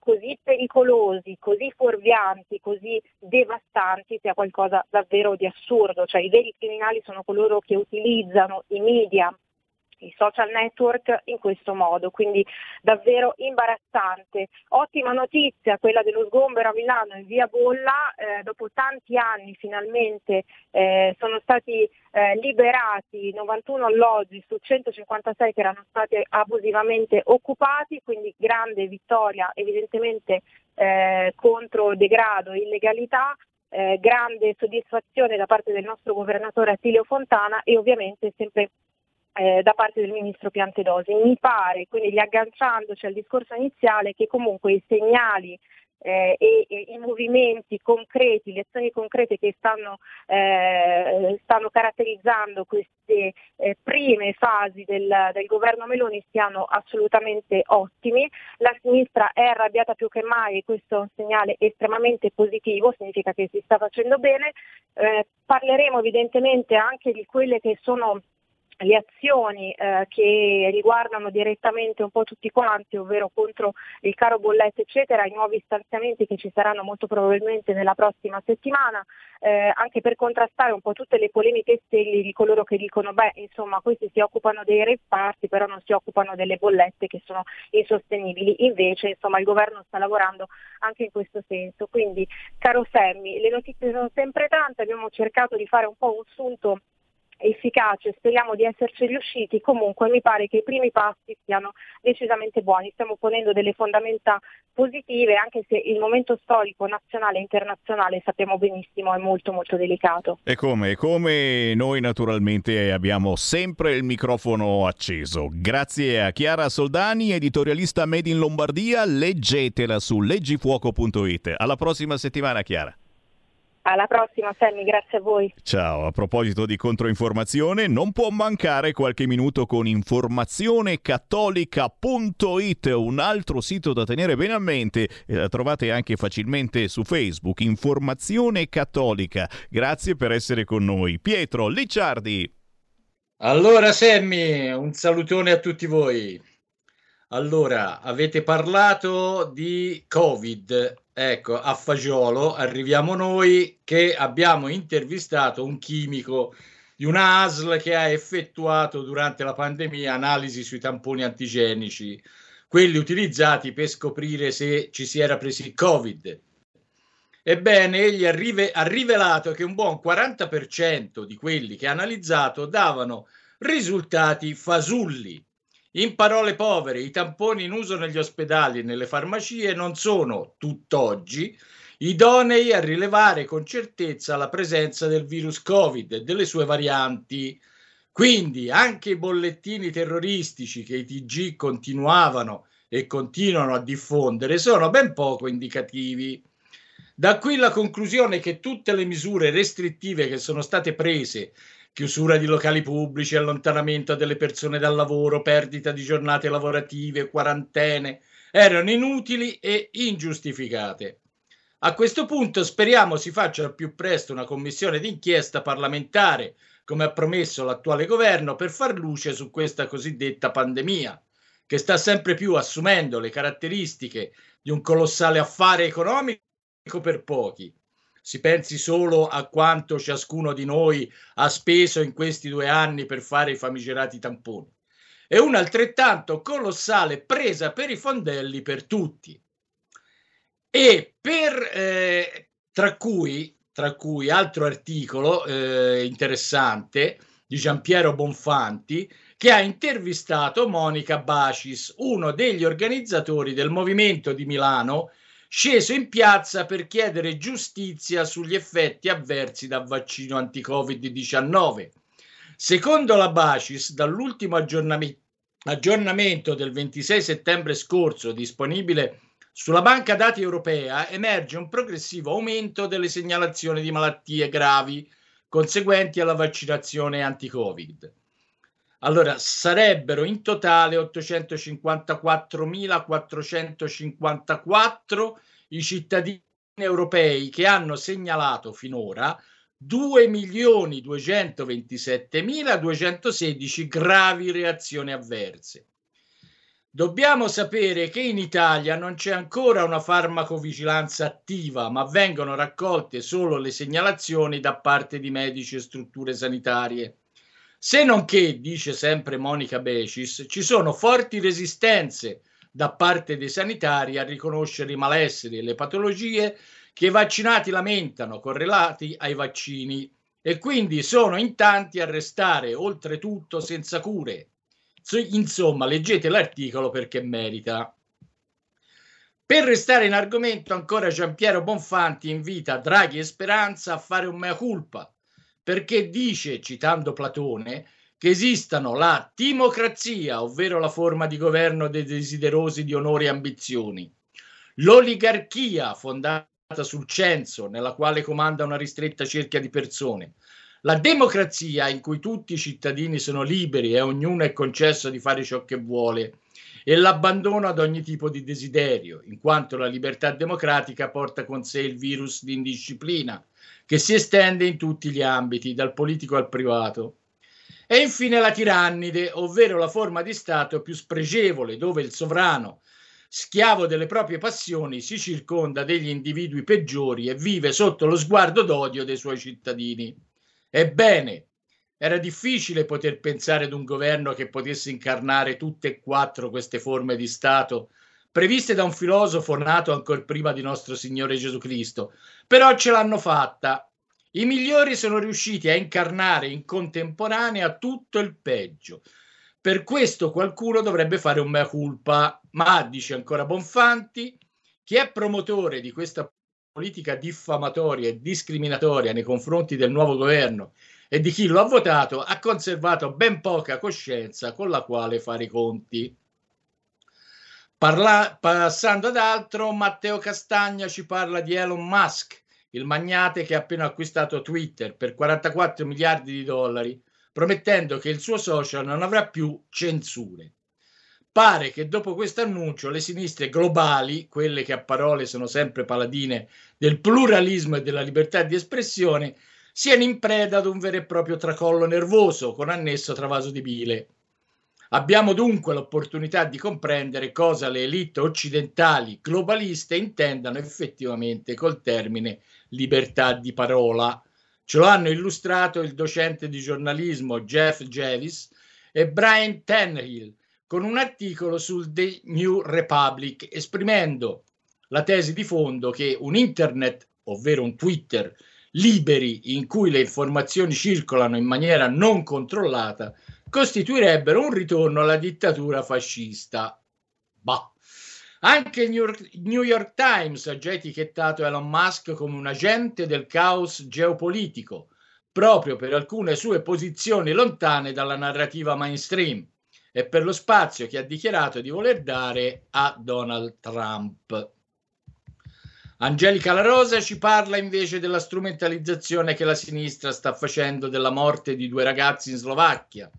così pericolosi, così fuorvianti, così devastanti sia qualcosa davvero di assurdo, cioè i veri criminali sono coloro che utilizzano i media, i social network in questo modo, quindi davvero imbarazzante. Ottima notizia quella dello sgombero a Milano in via Bolla, eh, dopo tanti anni finalmente eh, sono stati eh, liberati 91 alloggi su 156 che erano stati abusivamente occupati, quindi grande vittoria evidentemente eh, contro degrado e illegalità. Eh, grande soddisfazione da parte del nostro governatore Attilio Fontana e ovviamente sempre eh, da parte del ministro Piantedosi. Mi pare, quindi riagganciandoci al discorso iniziale, che comunque i segnali eh, e, e, i movimenti concreti, le azioni concrete che stanno, eh, stanno caratterizzando queste eh, prime fasi del, del, governo Meloni siano assolutamente ottimi. La sinistra è arrabbiata più che mai e questo è un segnale estremamente positivo, significa che si sta facendo bene. Eh, parleremo evidentemente anche di quelle che sono le azioni eh, che riguardano direttamente un po' tutti quanti, ovvero contro il caro bollette eccetera, i nuovi stanziamenti che ci saranno molto probabilmente nella prossima settimana, eh, anche per contrastare un po' tutte le polemiche sterili di coloro che dicono beh insomma questi si occupano dei reparti però non si occupano delle bollette che sono insostenibili, invece insomma il governo sta lavorando anche in questo senso. Quindi caro Semmi, le notizie sono sempre tante, abbiamo cercato di fare un po' un sunto efficace, speriamo di esserci riusciti, comunque mi pare che i primi passi siano decisamente buoni, stiamo ponendo delle fondamenta positive anche se il momento storico nazionale e internazionale sappiamo benissimo è molto molto delicato. E come? E come noi naturalmente abbiamo sempre il microfono acceso. Grazie a Chiara Soldani, editorialista Made in Lombardia, leggetela su leggifuoco.it. Alla prossima settimana Chiara. Alla prossima, Sammy, grazie a voi. Ciao, a proposito di controinformazione, non può mancare qualche minuto con informazionecattolica.it, un altro sito da tenere bene a mente e la trovate anche facilmente su Facebook, Informazione Cattolica. Grazie per essere con noi. Pietro Licciardi. Allora, Sammy, un salutone a tutti voi. Allora, avete parlato di Covid ecco, a Fagiolo arriviamo noi che abbiamo intervistato un chimico di una ASL che ha effettuato durante la pandemia analisi sui tamponi antigenici, quelli utilizzati per scoprire se ci si era presi il Covid. Ebbene, egli ha, rive- ha rivelato che un buon 40% di quelli che ha analizzato davano risultati fasulli. In parole povere, i tamponi in uso negli ospedali e nelle farmacie non sono, tutt'oggi, idonei a rilevare con certezza la presenza del virus Covid e delle sue varianti. Quindi anche i bollettini terroristici che i TG continuavano e continuano a diffondere sono ben poco indicativi. Da qui la conclusione che tutte le misure restrittive che sono state prese, chiusura di locali pubblici, allontanamento delle persone dal lavoro, perdita di giornate lavorative, quarantene, erano inutili e ingiustificate. A questo punto speriamo si faccia al più presto una commissione d'inchiesta parlamentare, come ha promesso l'attuale governo, per far luce su questa cosiddetta pandemia, che sta sempre più assumendo le caratteristiche di un colossale affare economico per pochi. Si pensi solo a quanto ciascuno di noi ha speso in questi due anni per fare i famigerati tamponi. E una altrettanto colossale presa per i fondelli per tutti. E per, eh, tra, cui, tra cui altro articolo eh, interessante di Giampiero Bonfanti, che ha intervistato Monica Bacis, uno degli organizzatori del movimento di Milano sceso in piazza per chiedere giustizia sugli effetti avversi da vaccino anti-Covid-19. Secondo la Bacis, dall'ultimo aggiornamento, aggiornamento del 26 settembre scorso disponibile sulla banca dati europea, emerge un progressivo aumento delle segnalazioni di malattie gravi conseguenti alla vaccinazione anti-Covid. Allora, sarebbero in totale 854.454 i cittadini europei che hanno segnalato finora 2.227.216 gravi reazioni avverse. Dobbiamo sapere che in Italia non c'è ancora una farmacovigilanza attiva, ma vengono raccolte solo le segnalazioni da parte di medici e strutture sanitarie. Se non che, dice sempre Monica Becis, ci sono forti resistenze da parte dei sanitari a riconoscere i malesseri e le patologie che i vaccinati lamentano correlati ai vaccini e quindi sono in tanti a restare oltretutto senza cure. Insomma, leggete l'articolo perché merita. Per restare in argomento, ancora Giampiero Bonfanti invita Draghi e Speranza a fare un mea culpa, perché dice, citando Platone, che esistano la timocrazia, ovvero la forma di governo dei desiderosi di onore e ambizioni, l'oligarchia fondata sul censo, nella quale comanda una ristretta cerchia di persone, la democrazia in cui tutti i cittadini sono liberi e ognuno è concesso di fare ciò che vuole, e l'abbandono ad ogni tipo di desiderio, in quanto la libertà democratica porta con sé il virus di indisciplina, che si estende in tutti gli ambiti, dal politico al privato. E infine la tirannide, ovvero la forma di Stato più spregevole, dove il sovrano, schiavo delle proprie passioni, si circonda degli individui peggiori e vive sotto lo sguardo d'odio dei suoi cittadini. Ebbene, era difficile poter pensare ad un governo che potesse incarnare tutte e quattro queste forme di Stato, previste da un filosofo nato ancora prima di nostro Signore Gesù Cristo, però ce l'hanno fatta. I migliori sono riusciti a incarnare in contemporanea tutto il peggio. Per questo qualcuno dovrebbe fare un mea culpa, ma, dice ancora Bonfanti, chi è promotore di questa politica diffamatoria e discriminatoria nei confronti del nuovo governo e di chi lo ha votato ha conservato ben poca coscienza con la quale fare i conti. Parla- passando ad altro, Matteo Castagna ci parla di Elon Musk, il magnate che ha appena acquistato Twitter per 44 miliardi di dollari, promettendo che il suo social non avrà più censure. Pare che dopo questo annuncio le sinistre globali, quelle che a parole sono sempre paladine del pluralismo e della libertà di espressione, siano in preda ad un vero e proprio tracollo nervoso con annesso travaso di bile. Abbiamo dunque l'opportunità di comprendere cosa le elite occidentali globaliste intendano effettivamente col termine libertà di parola. Ce lo hanno illustrato il docente di giornalismo Jeff Javis e Brian Tannehill con un articolo sul The New Republic esprimendo la tesi di fondo che un internet, ovvero un Twitter, liberi in cui le informazioni circolano in maniera non controllata, costituirebbero un ritorno alla dittatura fascista. Bah. Anche il New York, New York Times ha già etichettato Elon Musk come un agente del caos geopolitico, proprio per alcune sue posizioni lontane dalla narrativa mainstream e per lo spazio che ha dichiarato di voler dare a Donald Trump. Angelica La Rosa ci parla invece della strumentalizzazione che la sinistra sta facendo della morte di due ragazzi in Slovacchia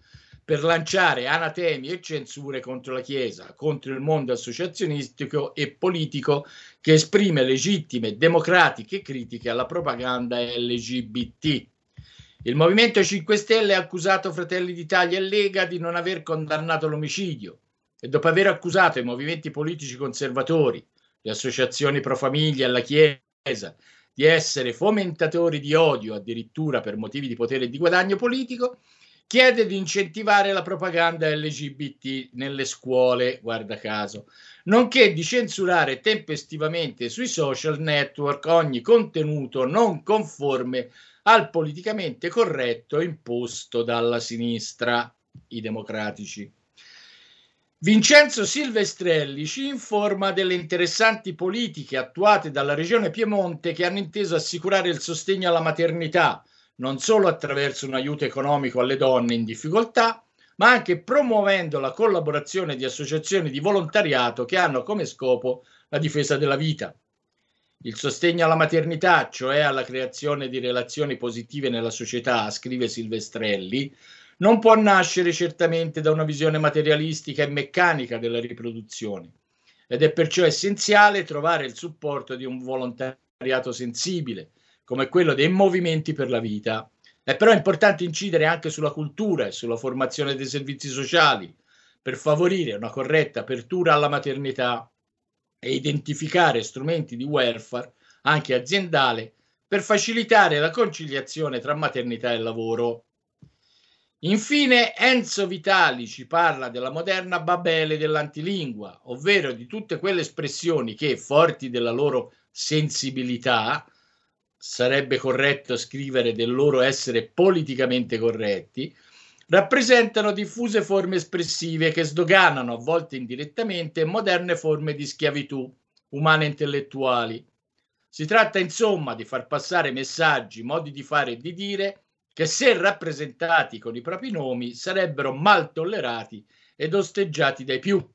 per lanciare anatemi e censure contro la Chiesa, contro il mondo associazionistico e politico che esprime legittime democratiche critiche alla propaganda LGBT. Il Movimento 5 Stelle ha accusato Fratelli d'Italia e Lega di non aver condannato l'omicidio e dopo aver accusato i movimenti politici conservatori, le associazioni pro famiglia e la Chiesa di essere fomentatori di odio addirittura per motivi di potere e di guadagno politico, chiede di incentivare la propaganda LGBT nelle scuole, guarda caso, nonché di censurare tempestivamente sui social network ogni contenuto non conforme al politicamente corretto imposto dalla sinistra, i democratici. Vincenzo Silvestrelli ci informa delle interessanti politiche attuate dalla Regione Piemonte che hanno inteso assicurare il sostegno alla maternità, non solo attraverso un aiuto economico alle donne in difficoltà, ma anche promuovendo la collaborazione di associazioni di volontariato che hanno come scopo la difesa della vita. Il sostegno alla maternità, cioè alla creazione di relazioni positive nella società, scrive Silvestrelli, non può nascere certamente da una visione materialistica e meccanica della riproduzione ed è perciò essenziale trovare il supporto di un volontariato sensibile, come quello dei movimenti per la vita. È però importante incidere anche sulla cultura e sulla formazione dei servizi sociali per favorire una corretta apertura alla maternità e identificare strumenti di welfare, anche aziendale, per facilitare la conciliazione tra maternità e lavoro. Infine, Enzo Vitali ci parla della moderna Babele dell'antilingua, ovvero di tutte quelle espressioni che, forti della loro sensibilità, sarebbe corretto scrivere del loro essere politicamente corretti, rappresentano diffuse forme espressive che sdoganano, a volte indirettamente, moderne forme di schiavitù umane intellettuali. Si tratta insomma di far passare messaggi, modi di fare e di dire che se rappresentati con i propri nomi sarebbero mal tollerati ed osteggiati dai più.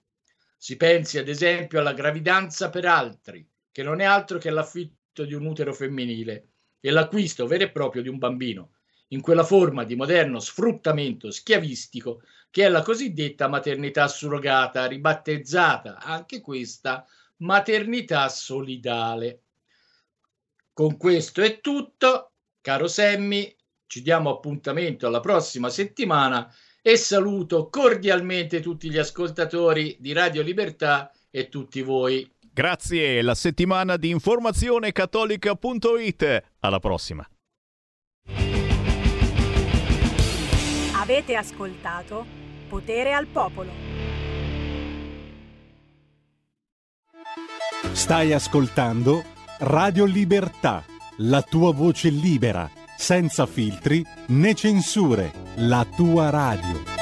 Si pensi ad esempio alla gravidanza per altri, che non è altro che l'affitto di un utero femminile e l'acquisto vero e proprio di un bambino, in quella forma di moderno sfruttamento schiavistico che è la cosiddetta maternità surrogata, ribattezzata anche questa maternità solidale. Con questo è tutto, caro Semmi, ci diamo appuntamento alla prossima settimana e saluto cordialmente tutti gli ascoltatori di Radio Libertà e tutti voi. Grazie, la settimana di informazione cattolica.it. Alla prossima. Avete ascoltato Potere al Popolo. Stai ascoltando Radio Libertà, la tua voce libera, senza filtri né censure, la tua radio.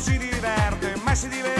Si diverte, mai si divertirà.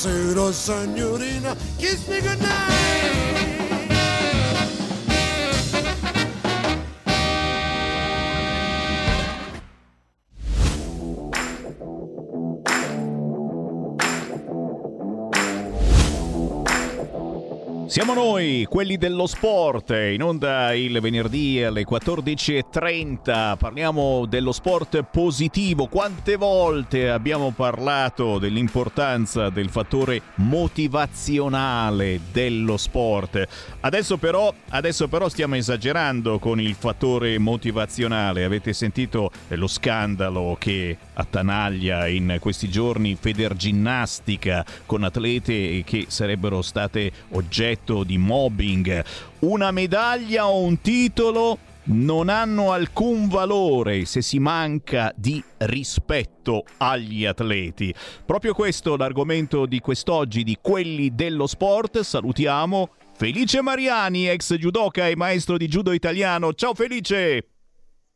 Buonasera signorina, kiss me goodnight. Siamo noi, quelli dello sport, in onda il venerdì alle 14.30. Parliamo dello sport positivo. Quante volte abbiamo parlato dell'importanza del fattore motivazionale dello sport? Adesso però, adesso però stiamo esagerando con il fattore motivazionale. Avete sentito lo scandalo che attanaglia in questi giorni Federginnastica con atlete che sarebbero state oggetto di mobbing. Una medaglia o un titolo non hanno alcun valore se si manca di rispetto agli atleti. Proprio questo l'argomento di quest'oggi di quelli dello sport. Salutiamo Felice Mariani, ex judoka e maestro di judo italiano. Ciao Felice!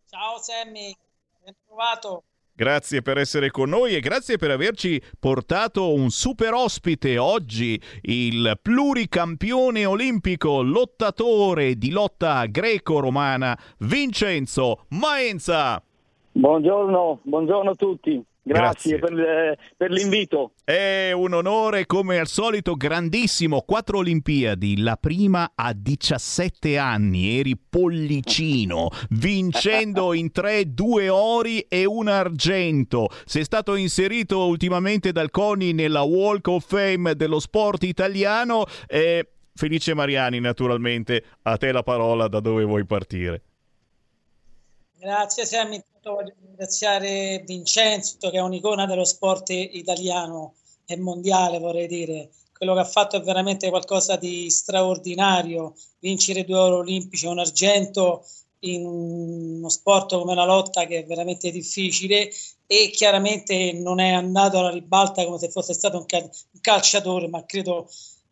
Ciao Sammy, ben trovato. Grazie per essere con noi e grazie per averci portato un super ospite oggi, il pluricampione olimpico lottatore di lotta greco-romana Vincenzo Maenza. Buongiorno, buongiorno a tutti. Grazie, per, eh, per l'invito. È un onore come al solito grandissimo. Quattro Olimpiadi, la prima a 17 anni, eri pollicino, vincendo in tre due ori e un argento. Sei stato inserito ultimamente dal CONI nella Walk of Fame dello sport italiano. E Felice Mariani, naturalmente, a te la parola da dove vuoi partire. Grazie Sammy, voglio ringraziare Vincenzo che è un'icona dello sport italiano e mondiale vorrei dire. Quello che ha fatto è veramente qualcosa di straordinario, vincere due oro olimpici e un argento in uno sport come la lotta che è veramente difficile e chiaramente non è andato alla ribalta come se fosse stato un calciatore, ma credo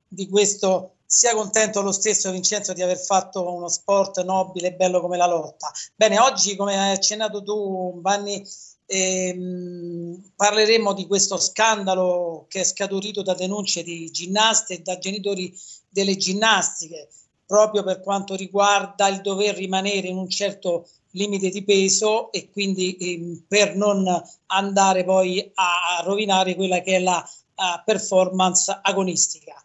di questo sia contento lo stesso Vincenzo di aver fatto uno sport nobile e bello come la lotta. Bene, oggi come hai accennato tu Vanni, ehm, parleremo di questo scandalo che è scaturito da denunce di ginnaste e da genitori delle ginnastiche, proprio per quanto riguarda il dover rimanere in un certo limite di peso e quindi ehm, per non andare poi a rovinare quella che è la uh, performance agonistica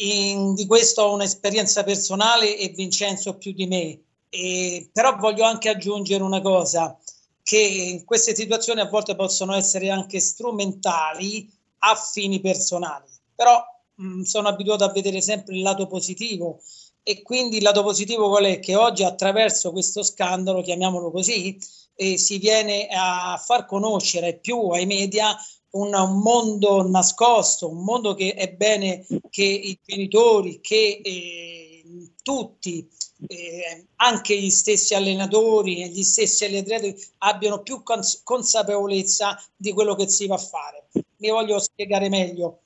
in, di questo ho un'esperienza personale e Vincenzo più di me. E, però voglio anche aggiungere una cosa, che queste situazioni a volte possono essere anche strumentali a fini personali, però mh, sono abituato a vedere sempre il lato positivo e quindi il lato positivo qual è? Che oggi attraverso questo scandalo, chiamiamolo così, eh, si viene a far conoscere più ai media un, mondo nascosto, un mondo che è bene che i genitori, che eh, tutti, eh, anche gli stessi allenatori e gli stessi allenatori abbiano più cons- consapevolezza di quello che si va a fare. Mi voglio spiegare meglio.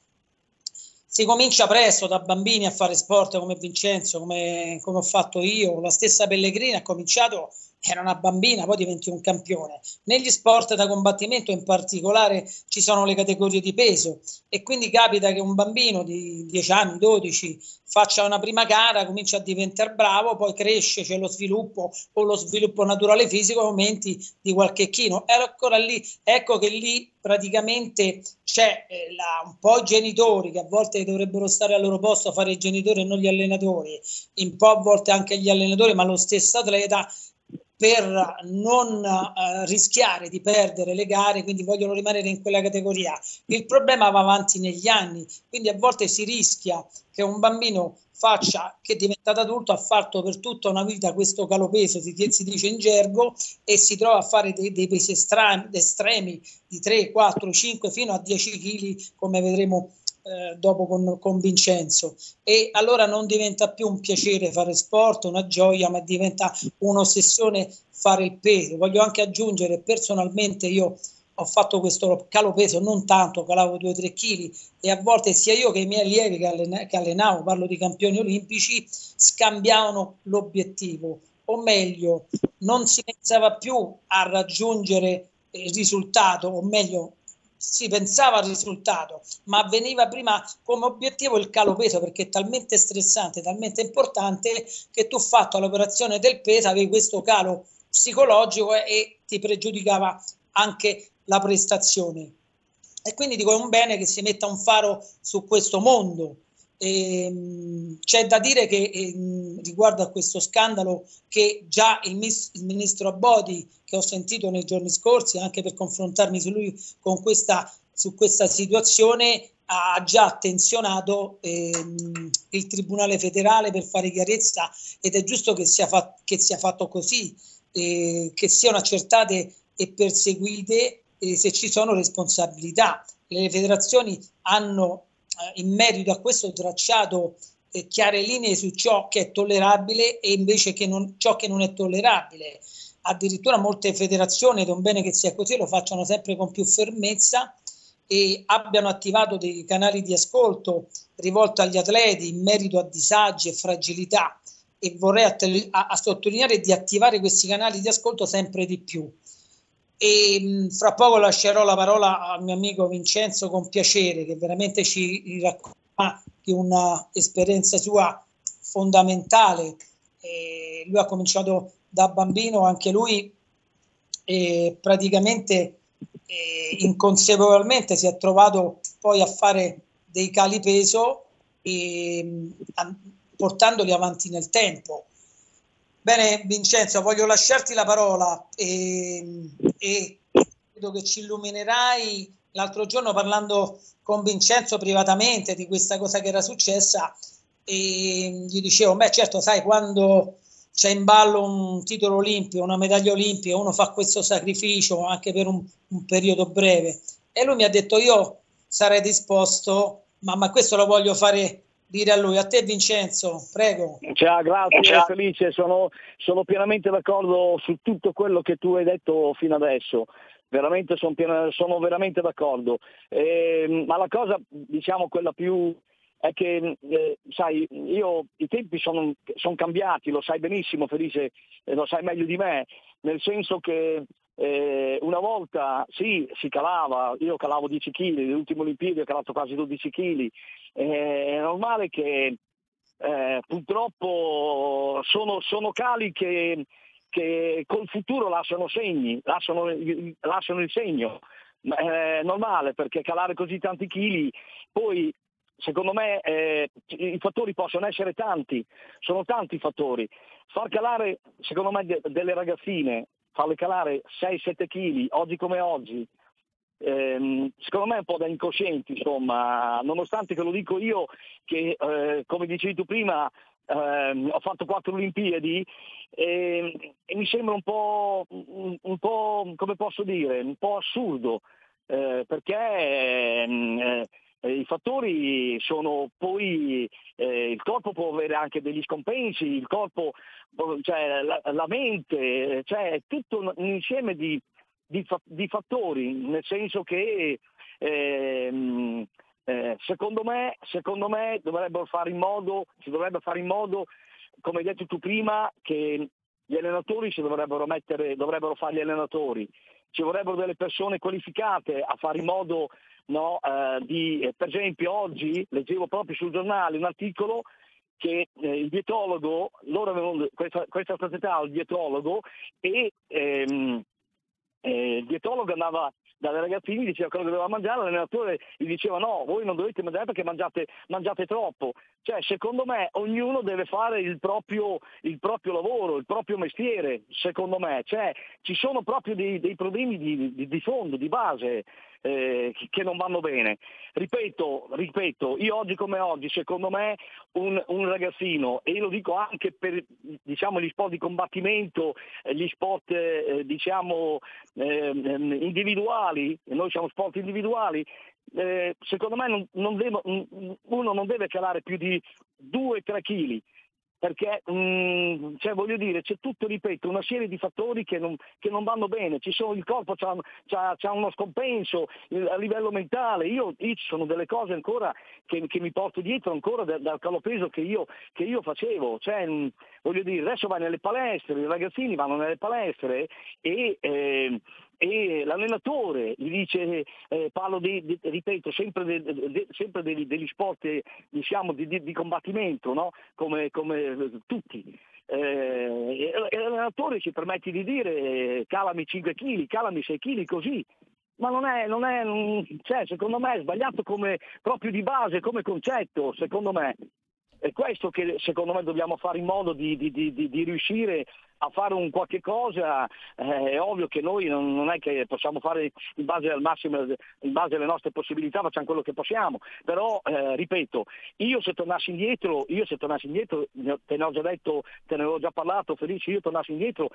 Si comincia presto da bambini a fare sport come Vincenzo, come, come ho fatto io, la stessa Pellegrini ha cominciato era una bambina, poi diventi un campione. Negli sport da combattimento in particolare ci sono le categorie di peso e quindi capita che un bambino di 10 anni, 12 faccia una prima gara, comincia a diventare bravo, poi cresce, c'è lo sviluppo o lo sviluppo naturale fisico, aumenti di qualche chino. E ancora lì, ecco che lì praticamente c'è eh, la, un po' i genitori che a volte dovrebbero stare al loro posto a fare i genitori e non gli allenatori, un po' a volte anche gli allenatori, ma lo stesso atleta per non uh, rischiare di perdere le gare, quindi vogliono rimanere in quella categoria. Il problema va avanti negli anni, quindi a volte si rischia che un bambino faccia, che è diventato adulto, ha fatto per tutta una vita questo calopeso, si, si dice in gergo, e si trova a fare dei, dei pesi estremi, estremi di 3, 4, 5 fino a 10 kg, come vedremo eh, dopo con, con, Vincenzo e allora non diventa più un piacere fare sport, una gioia, ma diventa un'ossessione fare il peso. Voglio anche aggiungere personalmente io ho fatto questo calo peso non tanto, calavo 2-3 kg e a volte sia io che i miei allievi che, allena, che allenavo, parlo di campioni olimpici, scambiavano l'obiettivo o meglio non si pensava più a raggiungere il risultato o meglio si pensava al risultato, ma veniva prima come obiettivo il calo peso perché è talmente stressante, talmente importante che tu fatto l'operazione del peso avevi questo calo psicologico e ti pregiudicava anche la prestazione. E quindi dico è un bene che si metta un faro su questo mondo ehm, c'è da dire che eh, riguardo a questo scandalo che già il, mis- il, ministro Abodi, che ho sentito nei giorni scorsi, anche per confrontarmi su lui con questa, su questa situazione, ha già attenzionato ehm, il Tribunale federale per fare chiarezza ed è giusto che sia, fa- che sia fatto così, eh, che siano accertate e perseguite eh, se ci sono responsabilità. Le federazioni hanno in merito a questo tracciato eh, chiare linee su ciò che è tollerabile e invece che non, ciò che non è tollerabile. Addirittura molte federazioni, ed è un bene che sia così, lo facciano sempre con più fermezza e abbiano attivato dei canali di ascolto rivolti agli atleti in merito a disagi e fragilità e vorrei a, a, a sottolineare di attivare questi canali di ascolto sempre di più e mh, fra poco lascerò la parola al mio amico Vincenzo con piacere che veramente ci racconta di un'esperienza sua fondamentale. E lui ha cominciato da bambino, anche lui e praticamente e inconsapevolmente si è trovato poi a fare dei cali peso e, a, portandoli avanti nel tempo. Bene Vincenzo, voglio lasciarti la parola e, e credo che ci illuminerai l'altro giorno parlando con Vincenzo privatamente di questa cosa che era successa e gli dicevo, beh certo sai quando c'è in ballo un titolo olimpico, una medaglia olimpica, uno fa questo sacrificio anche per un, un periodo breve. E lui mi ha detto io sarei disposto, ma, ma questo lo voglio fare dire a lui. A te Vincenzo, prego. Ciao, grazie Ciao. Felice, sono, sono pienamente d'accordo su tutto quello che tu hai detto fino adesso. Veramente sono, piena- sono veramente d'accordo. Eh, ma la cosa, diciamo, quella più è che, eh, sai, io i tempi sono, sono cambiati, lo sai benissimo Felice, eh, lo sai meglio di me, nel senso che eh, una volta sì, si calava, io calavo 10 kg, le ultime ho calato quasi 12 kg, è normale che eh, purtroppo sono, sono cali che, che col futuro lasciano segni, lasciano, lasciano il segno. Ma È normale perché calare così tanti chili, poi secondo me eh, i fattori possono essere tanti, sono tanti i fattori. Far calare, secondo me, de- delle ragazzine, farle calare 6-7 kg, oggi come oggi, ehm, secondo me è un po' da incoscienti, insomma, nonostante che lo dico io che, eh, come dicevi tu prima, ehm, ho fatto quattro Olimpiadi e, e mi sembra un po', un po', come posso dire, un po' assurdo, eh, perché ehm, eh, eh, i fattori sono poi, eh, il corpo può avere anche degli scompensi, il corpo, cioè la, la mente, cioè tutto un, insieme di, di di fattori, nel senso che ehm, eh, secondo, me, secondo me dovrebbero fare in modo, si dovrebbe fare in modo, come hai detto tu prima, che gli allenatori si dovrebbero mettere, dovrebbero fare gli allenatori, ci vorrebbero delle persone qualificate a fare in modo no, eh, di, eh, per esempio oggi leggevo proprio sul giornale un articolo che eh, il dietologo, avevano questa, questa società ha il dietologo e ehm, eh, il dietologo andava dalle ragazzine, diceva cosa doveva mangiare, l'allenatore gli diceva no, voi non dovete mangiare perché mangiate, mangiate troppo. Cioè, secondo me ognuno deve fare il proprio, il proprio lavoro, il proprio mestiere, secondo me. Cioè, ci sono proprio dei, dei problemi di, di, di fondo, di base. Eh, che non vanno bene. Ripeto, ripeto, io oggi come oggi, secondo me un, un ragazzino, e lo dico anche per diciamo, gli sport di combattimento, eh, gli sport eh, diciamo, ehm, individuali, noi siamo sport individuali, eh, secondo me non, non devo- uno non deve calare più di 2-3 kg perché mm, cioè, voglio dire, c'è tutto, ripeto, una serie di fattori che non, che non vanno bene, sono, il corpo ha uno scompenso a livello mentale, io, io ci sono delle cose ancora che, che mi porto dietro ancora da- dal calopeso che io, che io facevo, cioè, mm, voglio dire, adesso vai nelle palestre, i ragazzini vanno nelle palestre e... eh, e l'allenatore gli dice, eh, parlo di, di- ripeto, sempre, de- de- sempre degli, degli sport diciamo, di, di- combattimento, no? come, come eh, tutti. Eh, e l'allenatore si permette di dire eh, calami 5 kg, calami 6 kg così. Ma non è, non è cioè, secondo me è sbagliato come, proprio di base, come concetto, secondo me. È questo che secondo me dobbiamo fare in modo di, di- di- di- riuscire a fare un qualche cosa. Eh, è ovvio che noi non, non è che possiamo fare in base al massimo, in base alle nostre possibilità, facciamo quello che possiamo. Però, eh, ripeto, io se tornassi indietro, io se tornassi indietro, te ne ho già detto, te ne avevo già parlato, Felice, io tornassi indietro,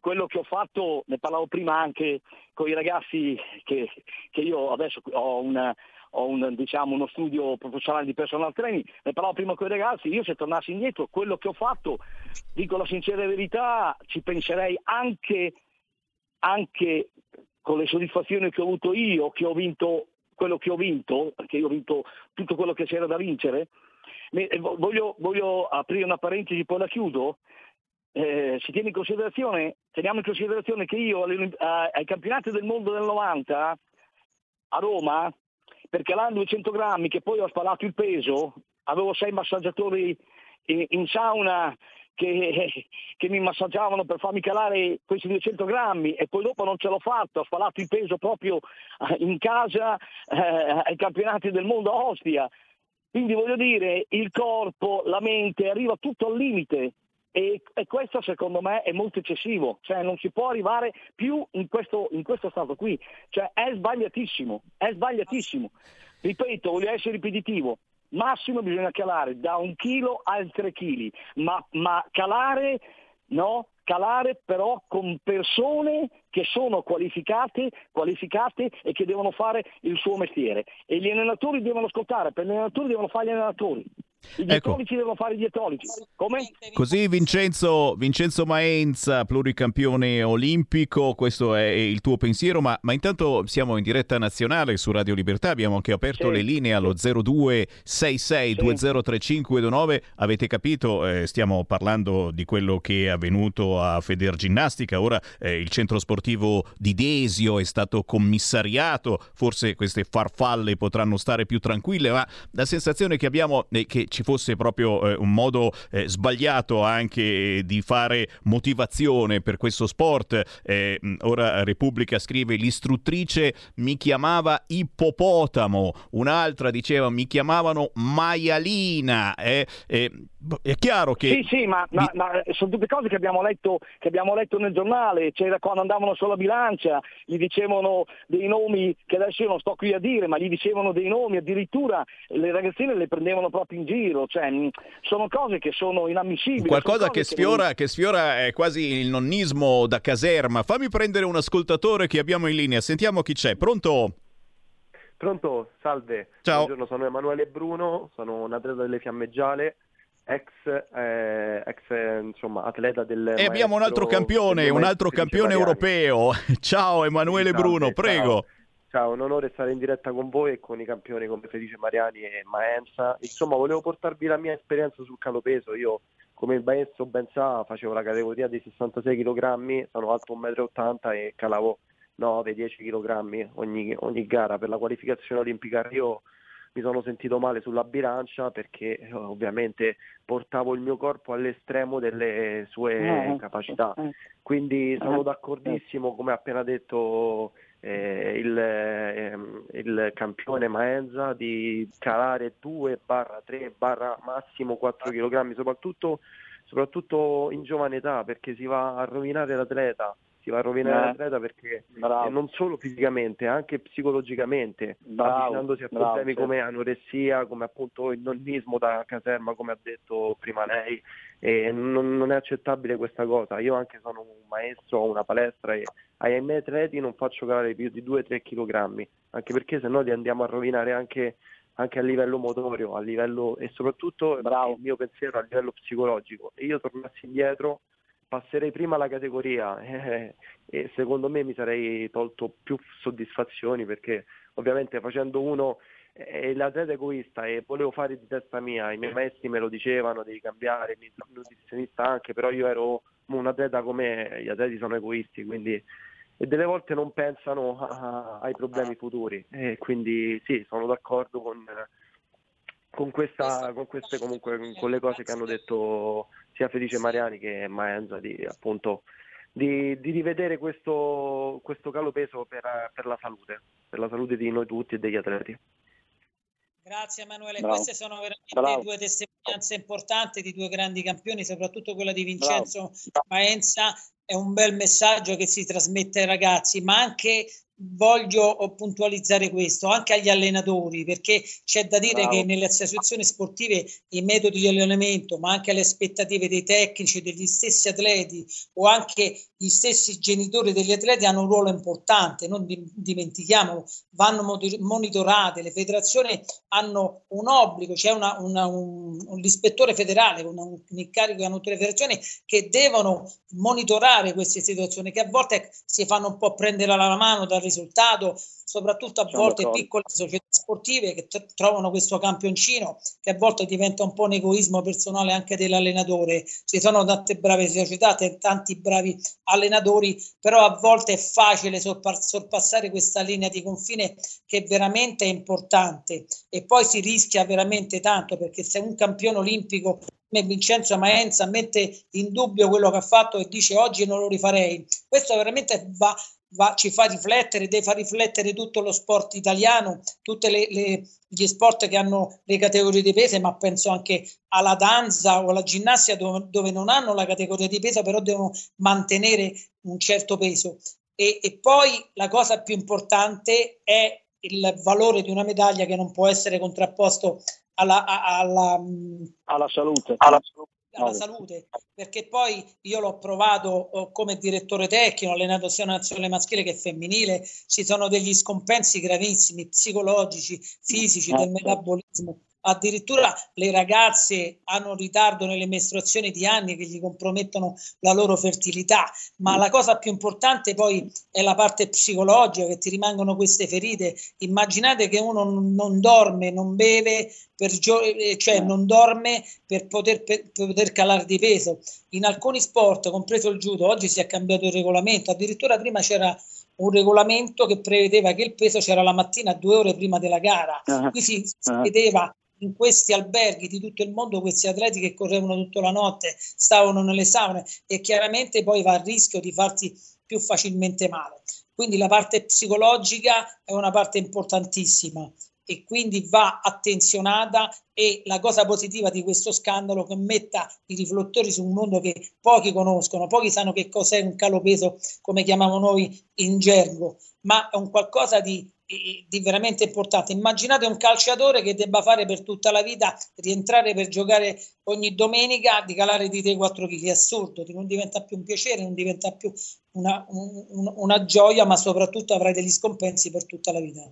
quello che ho fatto, ne parlavo prima anche con i ragazzi che, che io adesso ho una ho un, diciamo, uno studio professionale di personal training, ne parlavo prima con i ragazzi, io se tornassi indietro, quello che ho fatto, dico la sincera verità, ci penserei anche, anche con le soddisfazioni che ho avuto io, che ho vinto quello che ho vinto, perché io ho vinto tutto quello che c'era da vincere, eh, vo- voglio, voglio aprire una parentesi, poi la chiudo. eh, si tiene in considerazione, teniamo in considerazione che io a- ai campionati del mondo del 90 a Roma, per calare 200 grammi, che poi ho sparato il peso, avevo sei massaggiatori in, sauna che, che mi massaggiavano per farmi calare questi 200 grammi e poi dopo non ce l'ho fatto, ho sparato il peso proprio eh, in casa eh, ai campionati del mondo a Ostia. Quindi voglio dire, il corpo, la mente arriva tutto al limite e, e questo secondo me è molto eccessivo, cioè non si può arrivare più in questo, in questo stato qui, cioè è sbagliatissimo, è sbagliatissimo. Ripeto, voglio essere ripetitivo, massimo bisogna calare da un chilo a tre chili, ma, ma calare, no? calare però con persone che sono qualificate, qualificate e che devono fare il suo mestiere. E gli allenatori devono ascoltare, per gli allenatori devono fare gli allenatori. I dietolici devono fare i dietolici. Come? Così Vincenzo, Vincenzo Maenza, pluricampione olimpico, questo è il tuo pensiero, ma, ma intanto siamo in diretta nazionale su Radio Libertà, abbiamo anche aperto Sì. le linee allo 0266203529, avete capito, eh, stiamo parlando di quello che è avvenuto a Federginnastica, ora eh, il centro sportivo di Desio è stato commissariato, forse queste farfalle potranno stare più tranquille, ma la sensazione che abbiamo è che ci fosse proprio eh, un modo eh, sbagliato anche eh, di fare motivazione per questo sport. Eh, ora Repubblica scrive l'istruttrice mi chiamava ippopotamo, un'altra diceva mi chiamavano maialina. Eh, eh, è chiaro che... Sì, sì, ma, ma- ma sono tutte cose che abbiamo letto, che abbiamo letto nel giornale, c'era quando andavano sulla bilancia, gli dicevano dei nomi che adesso io non sto qui a dire, ma gli dicevano dei nomi, addirittura le ragazzine le prendevano proprio in giro, cioè mh, sono cose che sono inammissibili. Qualcosa sono che sfiora, che sfiora è quasi il nonnismo da caserma. Fammi prendere un ascoltatore che abbiamo in linea. Sentiamo chi c'è. Pronto? Pronto, salve. Ciao. Buongiorno, sono Emanuele Bruno, sono un atleta delle Fiamme Gialle, ex, eh, ex eh, insomma, atleta del E abbiamo un altro campione, un altro campione europeo. Ciao Emanuele Salve, Bruno, ciao. prego. Ciao, un onore stare in diretta con voi e con i campioni come Felice Mariani e Maenza. Insomma, volevo portarvi la mia esperienza sul calopeso. Io, come il maestro ben sa, facevo la categoria dei 66 kg, sono alto 1,80 m e calavo 9-10 kg ogni, ogni gara. Per la qualificazione olimpica io mi sono sentito male sulla bilancia perché eh, ovviamente portavo il mio corpo all'estremo delle sue Eh, capacità. Quindi sono Eh, d'accordissimo, come ha appena detto eh, il, ehm, il campione Maenza, di calare 2 barra 3 barra massimo 4 kg, soprattutto, soprattutto in giovane età, perché si va a rovinare l'atleta. Si va a rovinare Eh, l'atleta perché bravo. eh, non solo fisicamente, anche psicologicamente, Bravo, avvicinandosi a bravo, problemi sì. come anoressia, come appunto il nonnismo da caserma, come ha detto prima lei, e non, non è accettabile questa cosa. Io anche sono un maestro, ho una palestra e ai miei atleti non faccio calare più di 2-3 kg, anche perché se no li andiamo a rovinare anche, anche a livello motorio, a livello, e soprattutto il mio pensiero a livello psicologico. E io tornassi indietro passerei prima la categoria eh, e secondo me mi sarei tolto più soddisfazioni perché ovviamente facendo uno eh, l'atleta egoista e volevo fare di testa mia, i miei maestri me lo dicevano, devi cambiare, il nutrizionista anche, però io ero un atleta come gli atleti sono egoisti, quindi e delle volte non pensano a- ai problemi futuri. E quindi sì, sono d'accordo con, con, questa, con queste comunque con le cose che hanno detto sia Felice Mariani che Maenza di appunto di, di rivedere questo, questo calo peso per, per la salute, per la salute di noi tutti e degli atleti. Grazie Emanuele, Bravo. queste sono veramente Bravo. due testimonianze importanti di due grandi campioni, soprattutto quella di Vincenzo Maenza. È un bel messaggio che si trasmette ai ragazzi, ma anche voglio puntualizzare questo anche agli allenatori, perché c'è da dire Bravo. che nelle associazioni sportive i metodi di allenamento, ma anche le aspettative dei tecnici, degli stessi atleti o anche gli stessi genitori degli atleti hanno un ruolo importante, non di- dimentichiamo, vanno monitorate, le federazioni hanno un obbligo, c'è una- una- un, un ispettore federale un, un incarico che hanno tutte le federazioni che devono monitorare queste situazioni che a volte si fanno un po' prendere alla mano dal risultato, soprattutto a Sono volte d'accordo. piccole società sportive che t- trovano questo campioncino che a volte diventa un po' un egoismo personale anche dell'allenatore. Ci sono tante brave società, t- tanti bravi allenatori, però a volte è facile sorpa- sorpassare questa linea di confine che veramente è importante e poi si rischia veramente tanto perché se un campione olimpico come Vincenzo Maenza mette in dubbio quello che ha fatto e dice oggi non lo rifarei, questo veramente va, va- ci fa riflettere, deve far riflettere tutto lo sport italiano, tutti gli sport che hanno le categorie di peso, ma penso anche alla danza o alla ginnastica dove, dove non hanno la categoria di peso, però devono mantenere un certo peso. E, e poi la cosa più importante è il valore di una medaglia che non può essere contrapposto alla, a- alla, mh, alla salute. Alla salute, perché poi io l'ho provato oh, come direttore tecnico, allenato sia nazionale maschile che femminile, ci sono degli scompensi gravissimi, psicologici, fisici, del metabolismo. Addirittura le ragazze hanno un ritardo nelle mestruazioni di anni che gli compromettono la loro fertilità, ma la cosa più importante poi è la parte psicologica, che ti rimangono queste ferite. Immaginate che uno non dorme, non beve, per gio- eh, cioè non dorme per poter, per poter calare di peso. In alcuni sport, compreso il judo, oggi si è cambiato il regolamento, addirittura prima c'era un regolamento che prevedeva che il peso c'era la mattina due ore prima della gara. Ah. Qui si, si Ah. vedeva in questi alberghi di tutto il mondo questi atleti che correvano tutta la notte, stavano nelle saune e chiaramente poi va a rischio di farti più facilmente male. Quindi la parte psicologica è una parte importantissima e quindi va attenzionata e la cosa positiva di questo scandalo che metta i riflettori su un mondo che pochi conoscono, pochi sanno che cos'è un calo peso come chiamiamo noi in gergo, ma è un qualcosa di, di- veramente importante. Immaginate un calciatore che debba fare per tutta la vita, rientrare per giocare ogni domenica, di calare di 3-4 kg, è assurdo, non diventa più un piacere, non diventa più una, un- un- una gioia, ma soprattutto avrai degli scompensi per tutta la vita.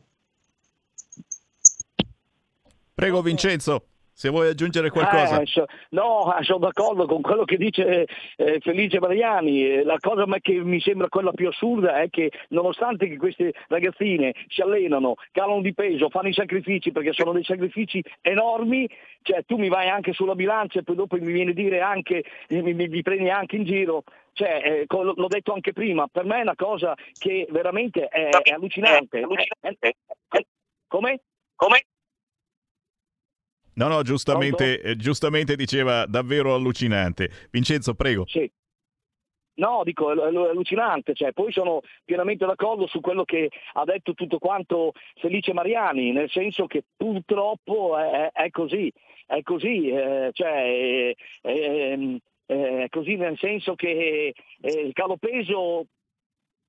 Prego Vincenzo, se vuoi aggiungere qualcosa. Eh, no, eh, sono d'accordo con quello che dice eh, Felice Mariani. Eh, La cosa ma- che mi sembra quella più assurda è che nonostante che queste ragazzine si allenano, calano di peso, fanno i sacrifici perché sono dei sacrifici enormi, cioè tu mi vai anche sulla bilancia e poi dopo mi viene a dire anche, mi, mi- mi prendi anche in giro. Cioè, eh, l'ho detto anche prima, per me è una cosa che veramente è, è allucinante. Eh, eh, Come? Come? No, no, giustamente, eh, giustamente diceva davvero allucinante. Vincenzo, prego. Sì. No, dico, è, è- è allucinante, cioè, poi sono pienamente d'accordo su quello che ha detto tutto quanto Felice Mariani, nel senso che purtroppo è, è così, è così, eh, cioè, è, è- è così nel senso che eh, il calo peso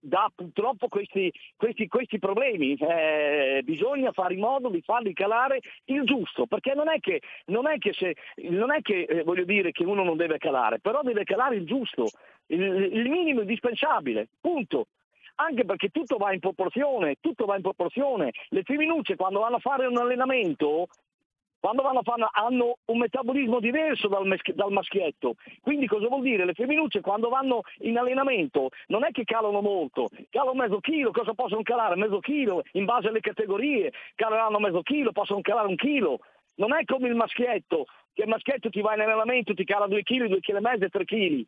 dà purtroppo questi, questi, questi problemi. Eh, bisogna fare in modo di farli calare il giusto, perché non è che, non è che, se, non è che eh, voglio dire che uno non deve calare, però deve calare il giusto, il, il minimo indispensabile, punto. Anche perché tutto va in proporzione, tutto va in proporzione. Le femminucce quando vanno a fare un allenamento quando vanno a fare, hanno un metabolismo diverso dal, mesch- dal maschietto. Quindi cosa vuol dire? Le femminucce quando vanno in allenamento non è che calano molto, calano mezzo chilo, cosa possono calare? Mezzo chilo, in base alle categorie, caleranno mezzo chilo, possono calare un chilo. Non è come il maschietto, che il maschietto ti va in allenamento, ti cala due chili, due chili e mezzo e tre chili.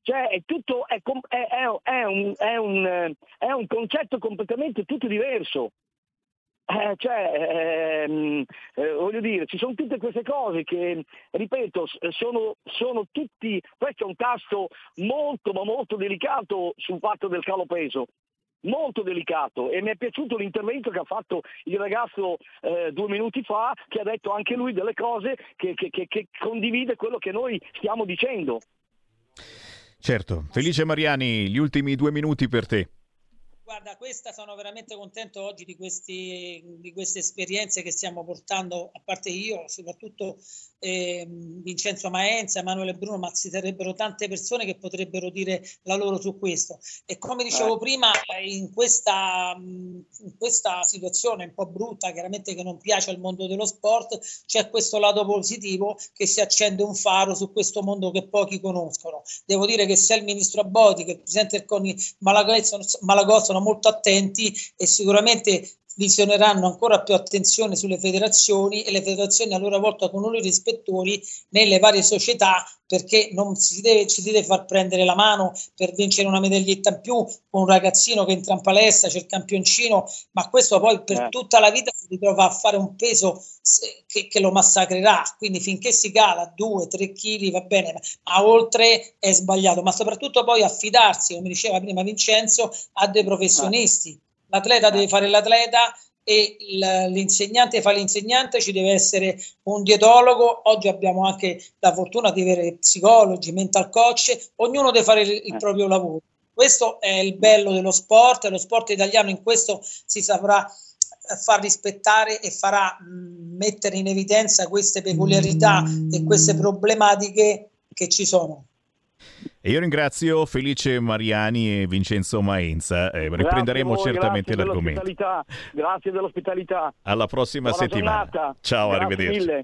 Cioè è tutto, è, com- è- è- un, un, eh, è un concetto completamente tutto diverso. Eh, cioè, ehm, eh, voglio dire, ci sono tutte queste cose che, ripeto, sono, sono tutti, questo è un tasto molto ma molto delicato sul fatto del calo peso, molto delicato e mi è piaciuto l'intervento che ha fatto il ragazzo eh, due minuti fa, che ha detto anche lui delle cose che, che- che- che condivide quello che noi stiamo dicendo. Certo, Felice Mariani, gli ultimi due minuti per te. Guarda, questa sono veramente contento oggi di, questi, di queste esperienze che stiamo portando, a parte io, soprattutto ehm, Vincenzo Maenza, Emanuele Bruno, ma ci sarebbero tante persone che potrebbero dire la loro su questo. E come dicevo Eh. prima, eh, in questa, in questa situazione un po' brutta, chiaramente che non piace al mondo dello sport, c'è questo lato positivo che si accende un faro su questo mondo che pochi conoscono. Devo dire che sia il ministro Abodi che il presidente del CONI Malagozzo, Malagozzo non molto attenti e sicuramente visioneranno ancora più attenzione sulle federazioni e le federazioni a loro volta con loro rispettori nelle varie società perché non si deve, ci si deve far prendere la mano per vincere una medaglietta in più con un ragazzino che entra in palestra, c'è il campioncino, ma questo poi per Eh. tutta la vita si ritrova a fare un peso che, che lo massacrerà, quindi finché si cala 2-3 kg va bene, ma oltre è sbagliato, ma soprattutto poi affidarsi, come diceva prima Vincenzo, a dei professionisti. L'atleta deve fare l'atleta e l'insegnante fa l'insegnante, ci deve essere un dietologo, oggi abbiamo anche la fortuna di avere psicologi, mental coach, ognuno deve fare il, il proprio lavoro. Questo è il bello dello sport, lo sport italiano in questo si saprà eh, far rispettare e farà mettere in evidenza queste peculiarità e queste problematiche che ci sono. E io ringrazio Felice Mariani e Vincenzo Maenza. Eh, riprenderemo voi, certamente grazie l'argomento. dell'ospitalità, Grazie dell'ospitalità. Alla prossima Buona settimana. giornata. Ciao, Grazie arrivederci. mille.